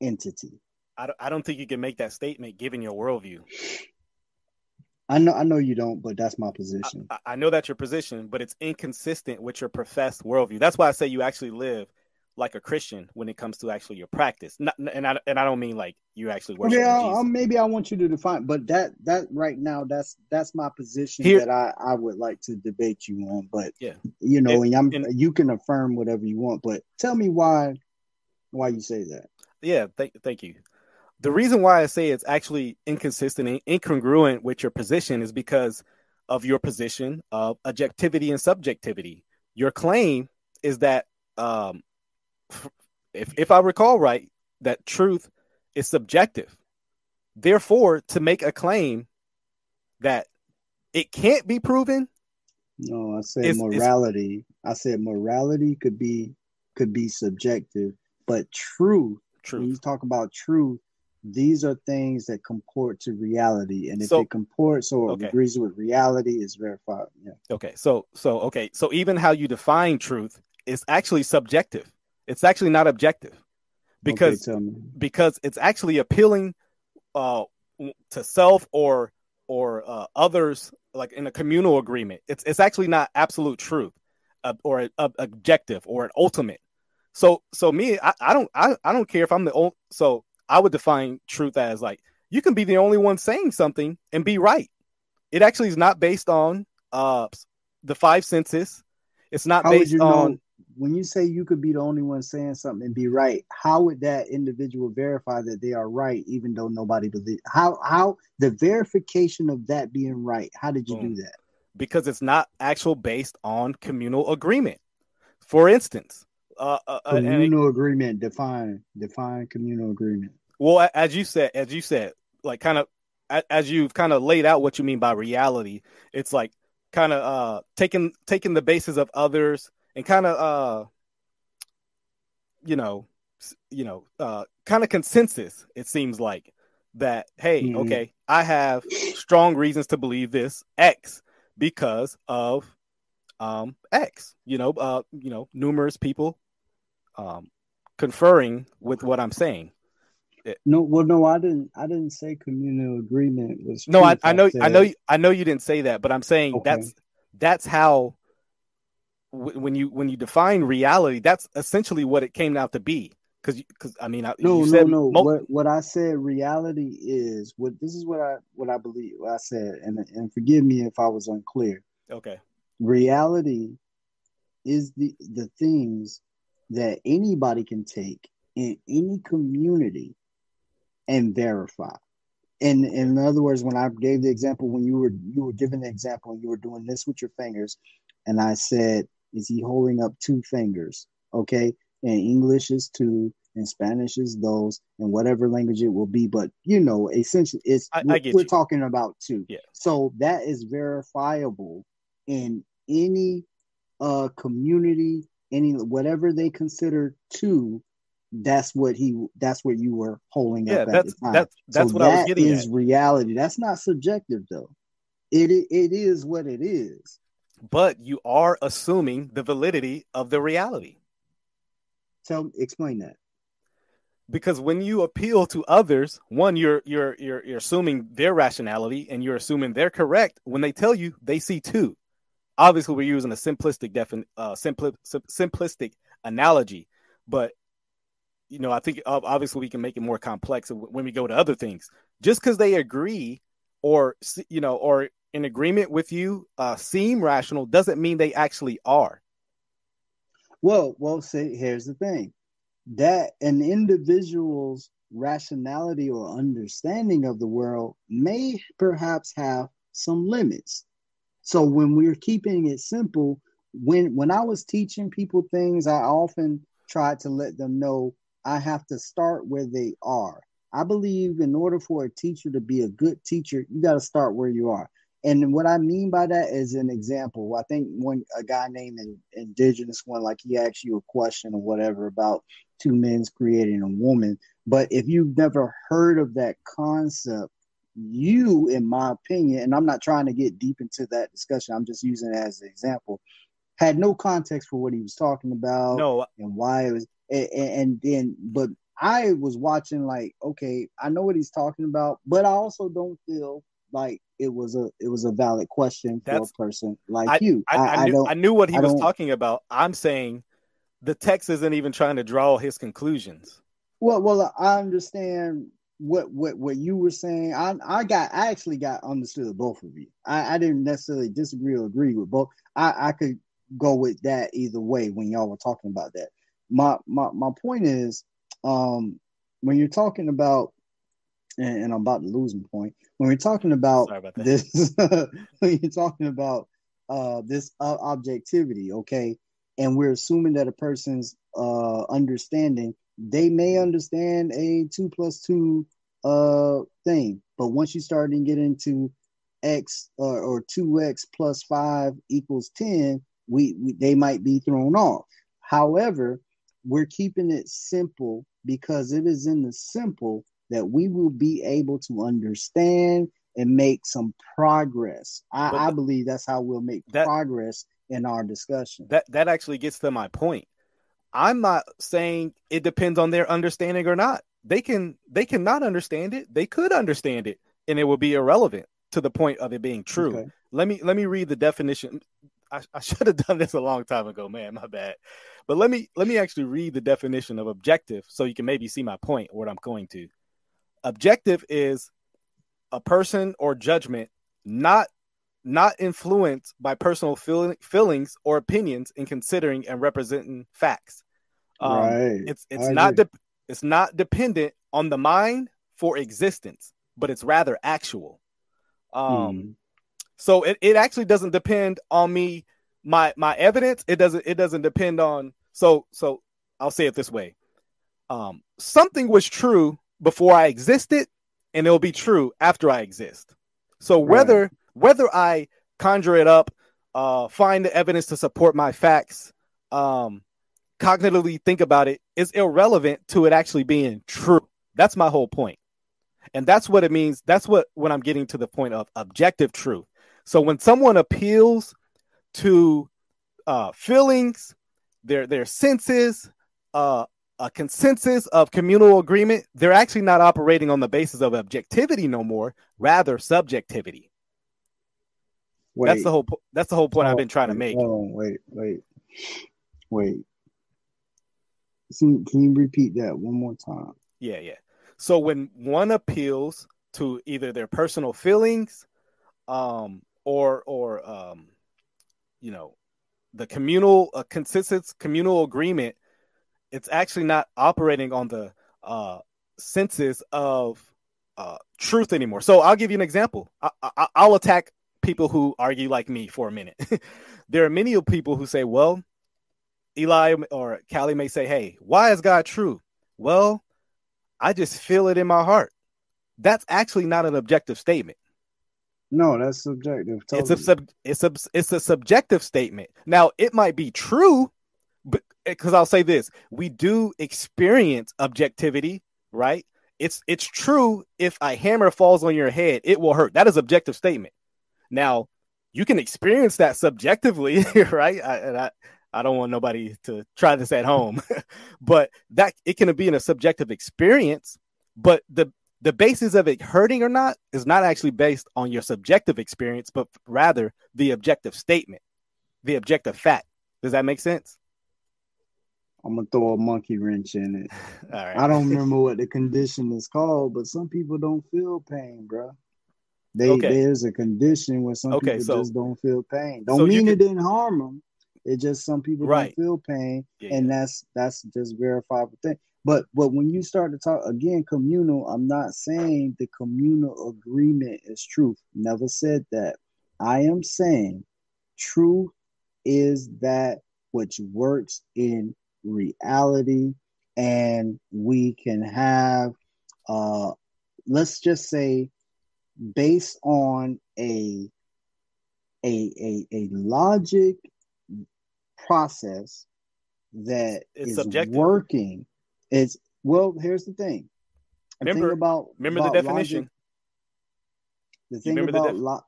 entity. I don't, I don't think you can make that statement given your worldview. I know I know you don't, but that's my position. I, I know that's your position, but it's inconsistent with your professed worldview. That's why I say you actually live like a Christian when it comes to actually your practice. Not, and I and I don't mean like you actually worship Okay, I'll, Jesus. Maybe I want you to define, but that that right now that's that's my position Here- that I I would like to debate you on. But Yeah. you know, And- and I'm and- you can affirm whatever you want, but tell me why why you say that. Yeah, thank thank you. The reason why I say it's actually inconsistent and incongruent with your position is because of your position of objectivity and subjectivity. Your claim is that, um, if if I recall right, that truth is subjective. Therefore, to make a claim that it can't be proven, No, I said It's- it's- morality. I said morality could be could be subjective, but truth. When you talk about truth, these are things that comport to reality, and if So- it comports or Okay. agrees with reality, is verified. Yeah. Okay, so so okay, so even how you define truth is actually subjective. It's actually not objective because okay, because it's actually appealing uh to self or or uh, others like in a communal agreement. It's it's actually not absolute truth uh, or objective or an ultimate. So so me I, I don't I, I don't care if I'm the only so I would define truth as like you can be the only one saying something and be right. It actually is not based on uh the five senses. It's not How based you know on when you say you could be the only one saying something and be right? How would that individual verify that they are right, even though nobody believes? How how the verification of that being right? How did you Boom. do that? because it's not actual based on communal agreement. For instance, uh, uh, uh, Communal agreement. Define define communal agreement. well, as you said, as you said, like kind of as you've kind of laid out what you mean by reality, it's like kind of uh taking taking the basis of others and kind of uh you know you know uh kind of consensus it seems like that hey Mhm. okay i have strong reasons to believe this x because of um x you know uh you know numerous people um conferring with what i'm saying No, well, no, I didn't. I didn't say communal agreement was. no i. I know i said- know you- i know you didn't say that but i'm saying Okay. that's that's how w- when you when you define reality that's essentially what it came out to be because because i mean I, No, you no, said no. mul- what what I said reality is what this is what I what I believe. What I said, and and forgive me if I was unclear. okay Reality is the the things that anybody can take in any community and verify. And in other words, when I gave the example, when you were you were giving the example, and you were doing this with your fingers, and I said, "Is he holding up two fingers?" Okay, and English is two, and Spanish is those, and whatever language it will be. But you know, essentially, it's I- I we're, you. talking about two. Yeah. So that is verifiable in any uh community, any whatever they consider two. That's what he. That's what you were holding yeah up at that's the time. that's that's so what i was that getting is at reality. That's not subjective though. It it is what it is. But you are assuming the validity of the reality. So explain that. because when you appeal to others one you're you're you're you're assuming their rationality and you're assuming they're correct. When they tell you they see two obviously we're using a simplistic defin uh simpli- sim- simplistic analogy but you know i think obviously we can make it more complex when we go to other things. Just because they agree or you know or in agreement with you uh seem rational doesn't mean they actually are Well, well, say here's the thing. That an individual's rationality or understanding of the world may perhaps have some limits. So when we're keeping it simple, when when I was teaching people things, I often tried to let them know I have to start where they are. I believe in order for a teacher to be a good teacher, you got to start where you are. And what I mean by that is an example. I think one a guy named an indigenous one, like he asked you a question or whatever about two men creating a woman. But if you've never heard of that concept, you, in my opinion, and I'm not trying to get deep into that discussion, I'm just using it as an example, had no context for what he was talking about no and why it was and, and then but I was watching like okay I know what he's talking about but I also don't feel like it was a it was a valid question for That's- a person like you. I, I, knew, don't I knew what he I was talking about. I'm saying the text isn't even trying to draw his conclusions. well well I understand what what what you were saying. I I got I actually got understood both of you. I, I didn't necessarily disagree or agree with both. I I could go with that either way when y'all were talking about that. My my my point is um when you're talking about and, and I'm about to lose my point. When we're talking about about this when you're talking about uh this uh, objectivity okay? And we're assuming that a person's uh understanding they may understand a two plus two uh thing. But once you start to get into x uh, or 2x plus 5 equals 10 we, we they might be thrown off. However we're keeping it simple because it is in the simple that we will be able to understand and make some progress. I, I believe that's how we'll make that, progress in our discussion. That that actually gets to my point. I'm not saying it depends on their understanding or not. They can they cannot understand it. They could understand it and it will be irrelevant to the point of it being true. Okay. Let me let me read the definition. I, I should have done this a long time ago, man. My bad. But let me let me actually read the definition of objective so you can maybe see my point what I'm going to. Objective is a person or judgment not not influenced by personal feel, feelings or opinions in considering and representing facts. Um, right. It's it's I not de- it's not dependent on the mind for existence, but it's rather actual. Um, hmm. so it, it actually doesn't depend on me my my evidence. It doesn't it doesn't depend on so so I'll say it this way. Um, something was true before I existed, and it'll be true after I exist. So whether right. whether I conjure it up, uh, find the evidence to support my facts, um, cognitively think about it, is irrelevant to it actually being true. That's my whole point. And that's what it means. That's what when I'm getting to the point of objective truth. So when someone appeals to uh, feelings, their their senses, uh, a consensus of communal agreement, they're actually not operating on the basis of objectivity no more, rather subjectivity. Wait. That's the whole. That's the whole point oh, I've been trying to make. On, wait, wait, wait. Can, can you repeat that one more time? Yeah, yeah. So when one appeals to either their personal feelings, um, or or um, you know, the communal uh, consensus communal agreement it's actually not operating on the uh, senses of uh, truth anymore. So I'll give you an example. I, will attack people who argue like me for a minute. there are many people who say, well, Eli or Kali may say, hey, why is God true? Well, I just feel it in my heart. That's actually not an objective statement. No, that's subjective. Totally. It's a sub, it's a it's a subjective statement. Now, it might be true Eh, because I'll say this: we do experience objectivity, right? It's it's true. If a hammer falls on your head, it will hurt. That is objective statement. Now, you can experience that subjectively, right? I, and I I don't want nobody to try this at home, but that it can be in a subjective experience. But the the basis of it hurting or not is not actually based on your subjective experience, but rather the objective statement, the objective fact. Does that make sense? I'm gonna throw a monkey wrench in it. I don't remember what the condition is called, but some people don't feel pain, bro. They, okay. There's a condition where some okay, people so, just don't feel pain. Don't so mean it didn't harm them. It just some people right. don't feel pain, yeah. and that's that's just verifiable thing. But but when you start to talk again, communal, I'm not saying the communal agreement is truth. Never said that. I am saying truth is that which works in reality and we can have uh let's just say based on a a a, a logic process that it's is subjective. working it's well here's the thing remember about remember about the definition logic, the thing about the def- lo-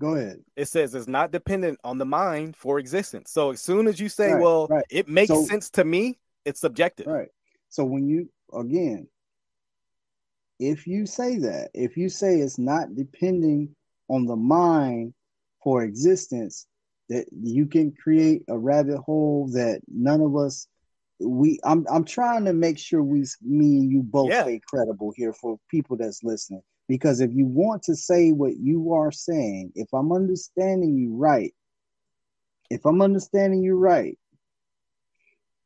Go ahead. It says it's not dependent on the mind for existence. So as soon as you say, right, well, right. it makes so, sense to me, it's subjective. Right. So when you again, if you say that, if you say it's not depending on the mind for existence, that you can create a rabbit hole that none of us we I'm I'm trying to make sure we me and you both yeah. stay credible here for people that's listening. Because if you want to say what you are saying, if I'm understanding you right, if I'm understanding you right,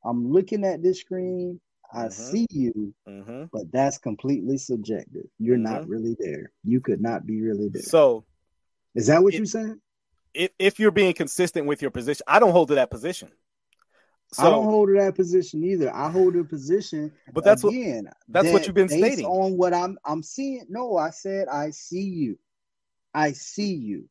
I'm looking at this screen, I mm-hmm. see you, mm-hmm. but that's completely subjective. You're mm-hmm. not really there. You could not be really there. So, is that what it, you're saying? If, if you're being consistent with your position, I don't hold to that position. So, I don't hold that position either. I hold a position, but that's again. What, that's that what you've been stating on what I'm. I'm seeing. No, I said I see you. I see you.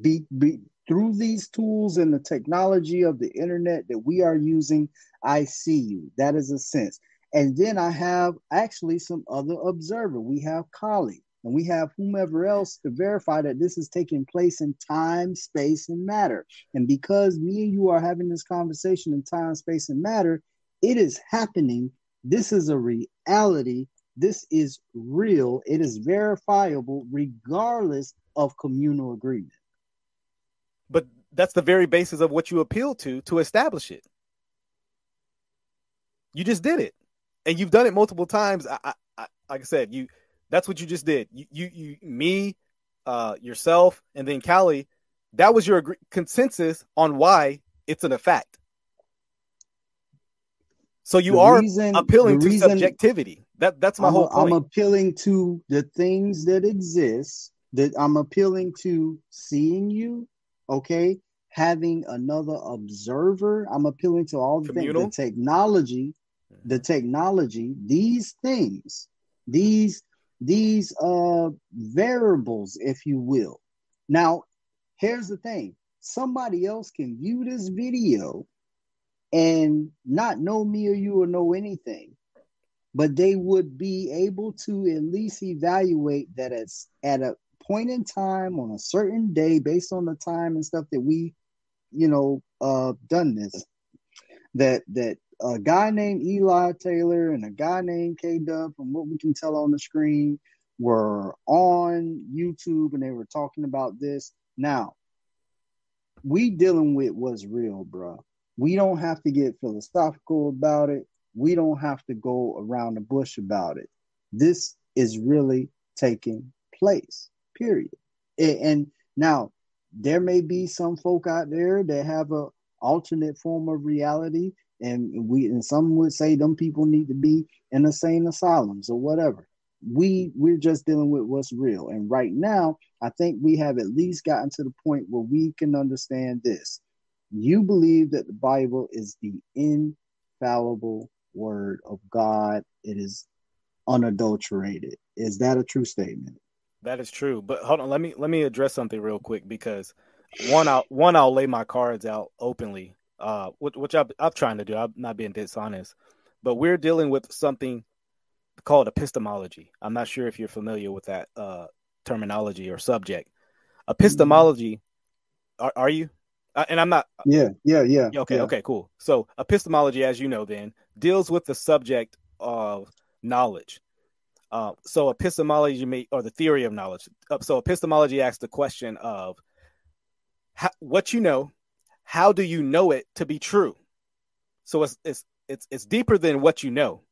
Be, be through these tools and the technology of the internet that we are using. I see you. That is a sense. And then I have actually some other observer. We have Kali and we have whomever else to verify that this is taking place in time, space, and matter. And because me and you are having this conversation in time, space, and matter, it is happening. This is a reality. This is real. It is verifiable regardless of communal agreement. But that's the very basis of what you appeal to to establish it. You just did it, and you've done it multiple times. I, I, I, like I said, you that's what you just did. You, you, you me, uh, yourself, and then Kali. That was your agree- consensus on why it's an effect. So you the are reason, appealing to reason, subjectivity. That that's my I'm, whole point. I'm appealing to the things that exist. That I'm appealing to seeing you, okay, having another observer. I'm appealing to all the things, the technology, the technology, these things, these these uh variables, if you will. Now, here's the thing: somebody else can view this video and not know me or you or know anything, but they would be able to at least evaluate that it's at a point in time on a certain day based on the time and stuff that we, you know, uh done this. That that a guy named Eli Taylor and a guy named K Dub, from what we can tell on the screen, were on YouTube and they were talking about this. Now, we dealing with what's real, bro. We don't have to get philosophical about it. We don't have to go around the bush about it. This is really taking place, period. And now, there may be some folk out there that have a alternate form of reality and we and some would say them people need to be in insane asylums or whatever. We we're just dealing with what's real. And right now i think we have at least gotten to the point where we can understand this. You believe that the bible is the infallible word of god. It is unadulterated. Is that a true statement? That is true. But hold on let me let me address something real quick because one i'll one i'll lay my cards out openly uh, which I'm, I'm trying to do. I'm not being dishonest, but we're dealing with something called epistemology. I'm not sure if you're familiar with that uh, terminology or subject. Epistemology, are, are you? Uh, and I'm not. Yeah, yeah, yeah. Okay, yeah. okay, cool. So epistemology, as you know, then deals with the subject of knowledge. Uh, so epistemology may, or the theory of knowledge. Uh, so epistemology asks the question of how, what you know how do you know it to be true? So it's it's it's it's deeper than what you know.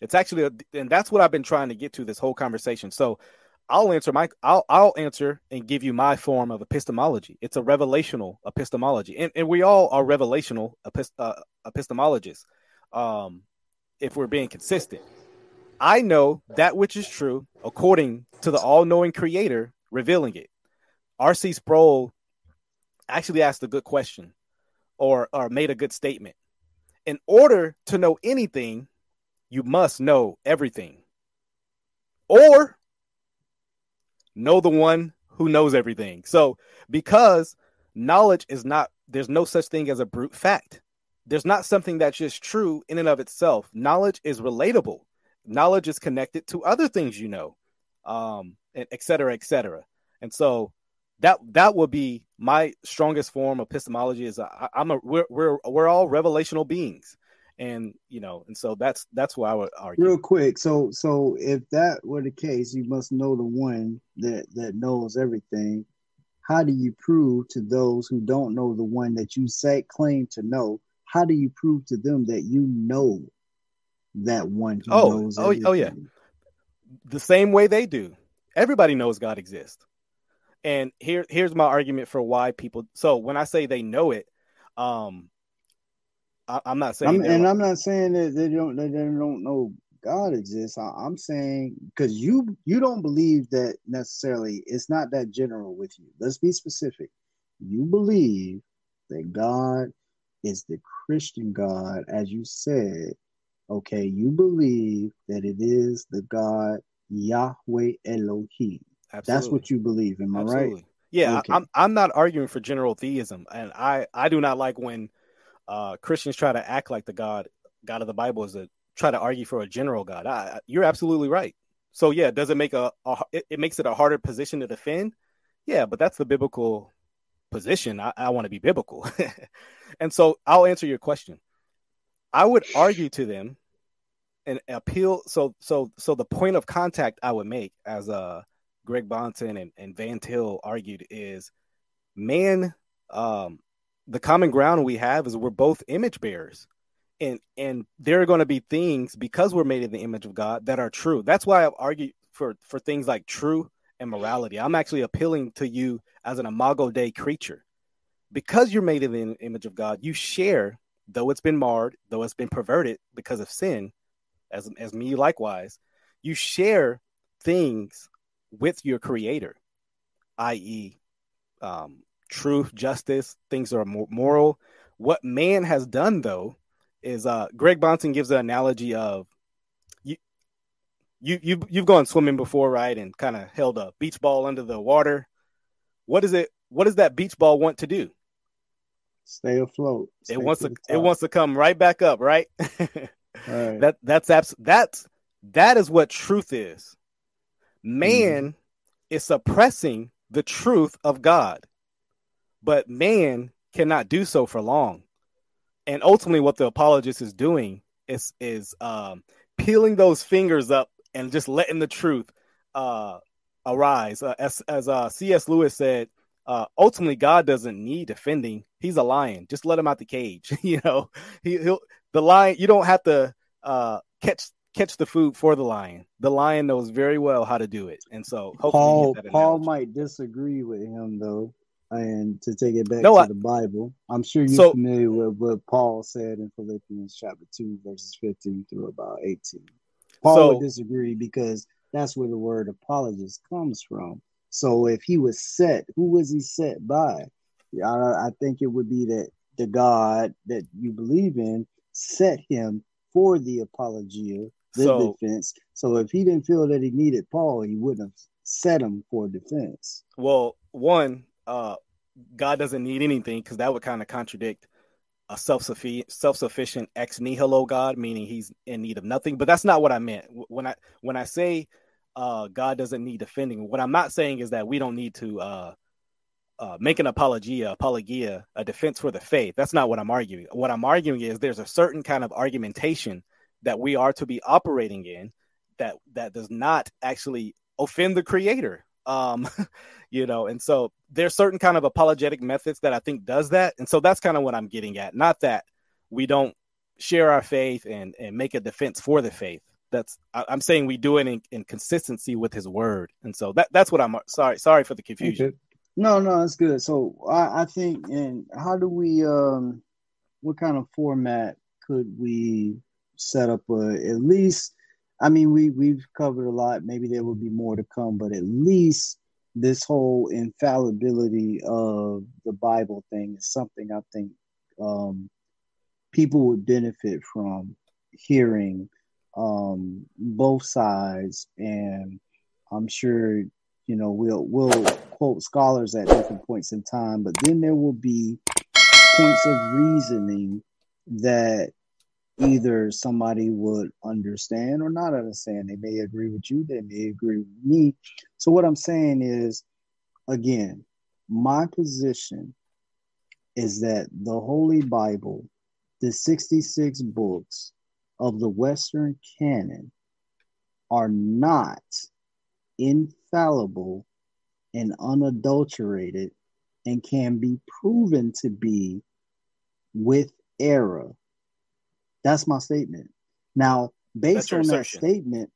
It's actually, a, and that's what I've been trying to get to this whole conversation. So I'll answer my I'll I'll answer and give you my form of epistemology. It's a revelational epistemology, and and we all are revelational epist, uh, epistemologists. Um, if we're being consistent, I know that which is true according to the all-knowing Creator revealing it. R.C. Sproul actually asked a good question or or made a good statement. In order to know anything, you must know everything. Or know the one who knows everything. So, because knowledge is not there's no such thing as a brute fact. There's not something that's just true in and of itself. Knowledge is relatable. Knowledge is connected to other things you know, um, et cetera, et cetera. And so that that would be my strongest form of epistemology is uh, I, am a we're, we're we're all revelational beings. And you know and so that's that's why i would argue. Real quick. So so if that were the case you must know the one that that knows everything. How do you prove to those who don't know the one that you say claim to know? How do you prove to them that you know that one who oh, knows oh, everything? oh yeah. the same way they do. Everybody knows god exists and here here's my argument for why people. So when I say they know it, um, I, am not saying, I'm, and I'm not saying that they don't that they don't know God exists. I, I'm saying because you you don't believe that necessarily. It's not that general with you. Let's be specific. You believe that God is the Christian God, as you said. Okay, you believe that it is the God Yahweh Elohim. Absolutely. That's what you believe. Am I Absolutely. right? Yeah, okay. I'm I'm not arguing for general theism, and I I do not like when uh, Christians try to act like the God God of the Bible is a try to argue for a general God. I, you're absolutely right. So yeah, does it make a, a it, it, makes it a harder position to defend? Yeah, but that's the biblical position. I, I want to be biblical, and so I'll answer your question. I would argue to them and appeal. So so so the point of contact I would make as uh Greg Bahnsen and, and Van Til argued is man um the common ground we have is we're both image bearers and and there are going to be things because we're made in the image of God that are true. That's why I argue for for things like true and morality. I'm actually appealing to you as an imago Dei creature. Because you're made in the image of God, you share, though it's been marred, though it's been perverted because of sin, as as me likewise, you share things with your creator, i.e., um, truth, justice, things that are moral. What man has done though is uh Greg Bahnsen gives the analogy of you you you you've gone swimming before, right? And kind of held a beach ball under the water. What is it what does that beach ball want to do? Stay afloat. Stay it wants to, to it wants to come right back up, right? right. That that's abs- that's that is what truth is. Man mm. is suppressing the truth of God. But man cannot do so for long and ultimately what the apologist is doing is is um, peeling those fingers up and just letting the truth uh, arise. Uh, as as uh, C.S. Lewis said, uh, ultimately God doesn't need defending. He's a lion. Just let him out the cage. you know, he, will the lion. You don't have to uh, catch catch the food for the lion. The lion knows very well how to do it, and so Paul Paul might disagree with him though and to take it back no, to I, the Bible, I'm sure you're so, familiar with what Paul said in Philippians chapter 2, verses 15 through about 18. Paul so, would disagree because that's where the word apologist comes from. So if he was set, who was he set by? I, I think it would be that the God that you believe in set him for the apologia, the so, defense. So if he didn't feel that he needed Paul, he wouldn't have set him for defense. Well, one, uh, God doesn't need anything because that would kind of contradict a self-sufficient, self-sufficient ex nihilo God, meaning he's in need of nothing. But that's not what I meant when I when I say uh, God doesn't need defending. What I'm not saying is that we don't need to uh, uh, make an apologia, apologia, a defense for the faith. That's not what I'm arguing. What I'm arguing is there's a certain kind of argumentation that we are to be operating in that that does not actually offend the Creator. Um, you know, and so there's certain kind of apologetic methods that I think does that. And so that's kind of what I'm getting at. Not that we don't share our faith and, and make a defense for the faith. That's I, am saying we do it in, in, consistency with his word. And so that that's what I'm sorry, sorry for the confusion. No, no, that's good. So I, I think and how do we um what kind of format could we set up a, at least I mean, we we've covered a lot. Maybe there will be more to come, but at least this whole infallibility of the Bible thing is something I think um, people would benefit from hearing um, both sides, and I'm sure you know we'll we'll quote scholars at different points in time, but then there will be points of reasoning that either somebody would understand or not understand. They may agree with you, they may agree with me. So, what I'm saying is, again, my position is that the Holy Bible, the 66 books of the Western canon, are not infallible and unadulterated and can be proven to be with error that's my statement. Now, based on that statement,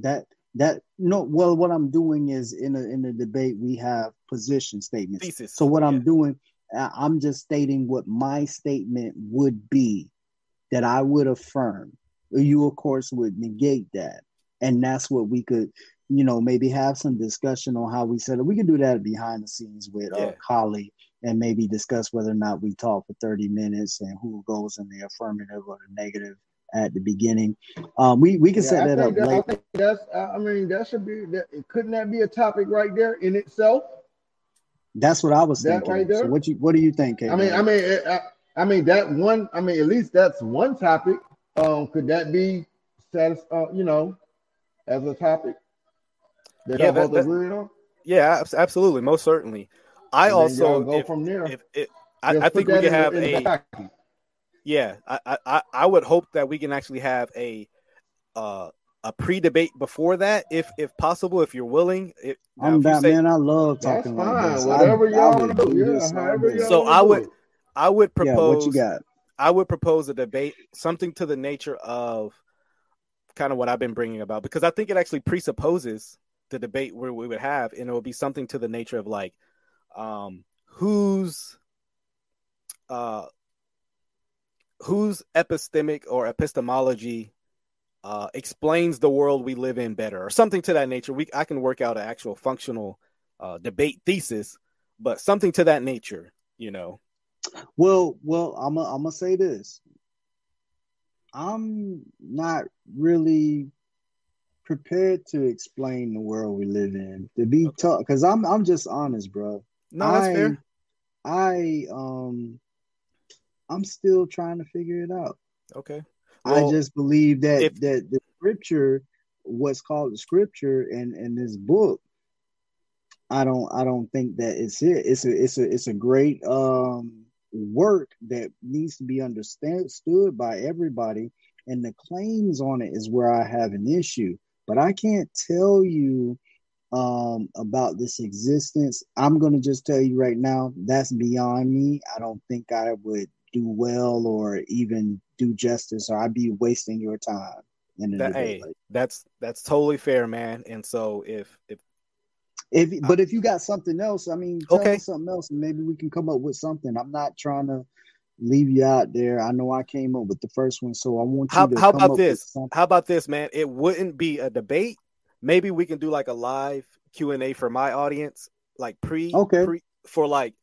that that no, well, what I'm doing is in a in a debate we have position statements. Thesis. So what yeah. I'm doing, I'm just stating what my statement would be that I would affirm. You, of course, would negate that, and that's what we could, you know, maybe have some discussion on how we said it. We can do that behind the scenes with yeah. uh, Kali and maybe discuss whether or not we talk for 30 minutes and who goes in the affirmative or the negative at the beginning. Um, we we can yeah, set that up. That, I think that's. I mean, that should be. That, couldn't that be a topic right there in itself? That's what I was that thinking. Right there? So what you what do you think? K-Man? I mean, I mean, I, I, mean that one. I mean, at least that's one topic. Um, could that be satis- uh, you know, as a topic that Yeah, I that- both that- Yeah, absolutely, most certainly. I And also go if, from there. if it, I, I think we can could in have in a package. yeah. I, I- I I would hope that we can actually have a uh a pre-debate before that, if if possible, if you're willing. It, now, I'm if you that say- man. I love That's talking fine. like this. Whatever I y'all would want to do. Yeah, this however y'all So I would- it. I would propose. Yeah, propose. what you got? I would propose a debate, something to the nature of kind of what I've been bringing about, because I think it actually presupposes the debate where we would have, and it would be something to the nature of like, um, whose, uh, whose epistemic or epistemology uh, explains the world we live in better, or something to that nature. We I can work out an actual functional uh, debate thesis, but something to that nature, you know. Well, well, I'm gonna I'm gonna say this. I'm not really prepared to explain the world we live in. To be Okay. tough, because I'm I'm just honest, bro. No, that's I, fair. I um, I'm still trying to figure it out. Okay. I just believe that if- that the scripture, what's called the scripture, and and this book, I don't I don't think that it's it. It's a it's a it's a great um work that needs to be understood by everybody, and the claims on it is where I have an issue. But I can't tell you um about this existence. I'm gonna just tell you right now that's beyond me. I don't think I would do well or even do justice, or I'd be wasting your time. In that, hey, like that's that's totally fair, man. And so if if If but if you got something else, I mean, tell Okay. me something else, and maybe we can come up with something. I'm not trying to leave you out there. I know I came up with the first one, so I want you how to how about this? something. How about this, man? It wouldn't be a debate. Maybe we can do like a live Q and A for my audience, like pre Okay. pre for like,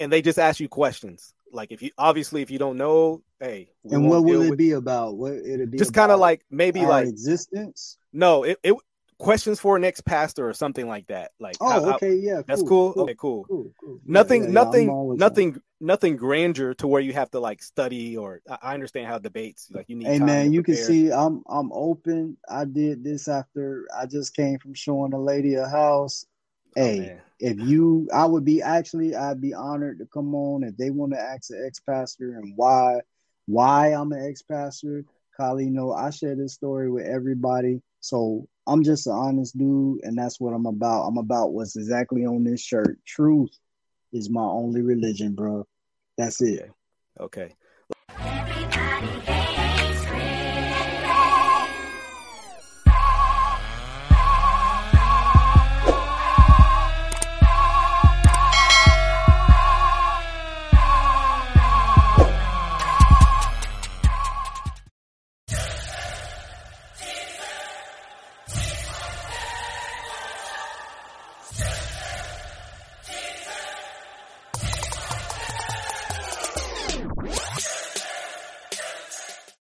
and they just ask you questions. Like if you obviously if you don't know, hey, And what will it be about? What it'll be Just kind of like maybe like existence. no, it, it questions for an ex pastor or something like that. Like Oh, okay, yeah, that's cool. Okay, cool. cool, cool. Nothing yeah, yeah, nothing I'm always- nothing nothing grandeur to where you have to like study or I understand how debates like you need Hey man, you can see I'm I'm open. I did this after I just came from showing a lady a house. Oh, Hey, man. if you I would be actually I'd be honored to come on if they want to ask an ex-pastor and why why I'm an ex-pastor. Kyle, you know, I share this story with everybody. So I'm just an honest dude, and that's what I'm about. I'm about what's exactly on this shirt. Truth is my only religion, bro. That's it. Okay. Okay.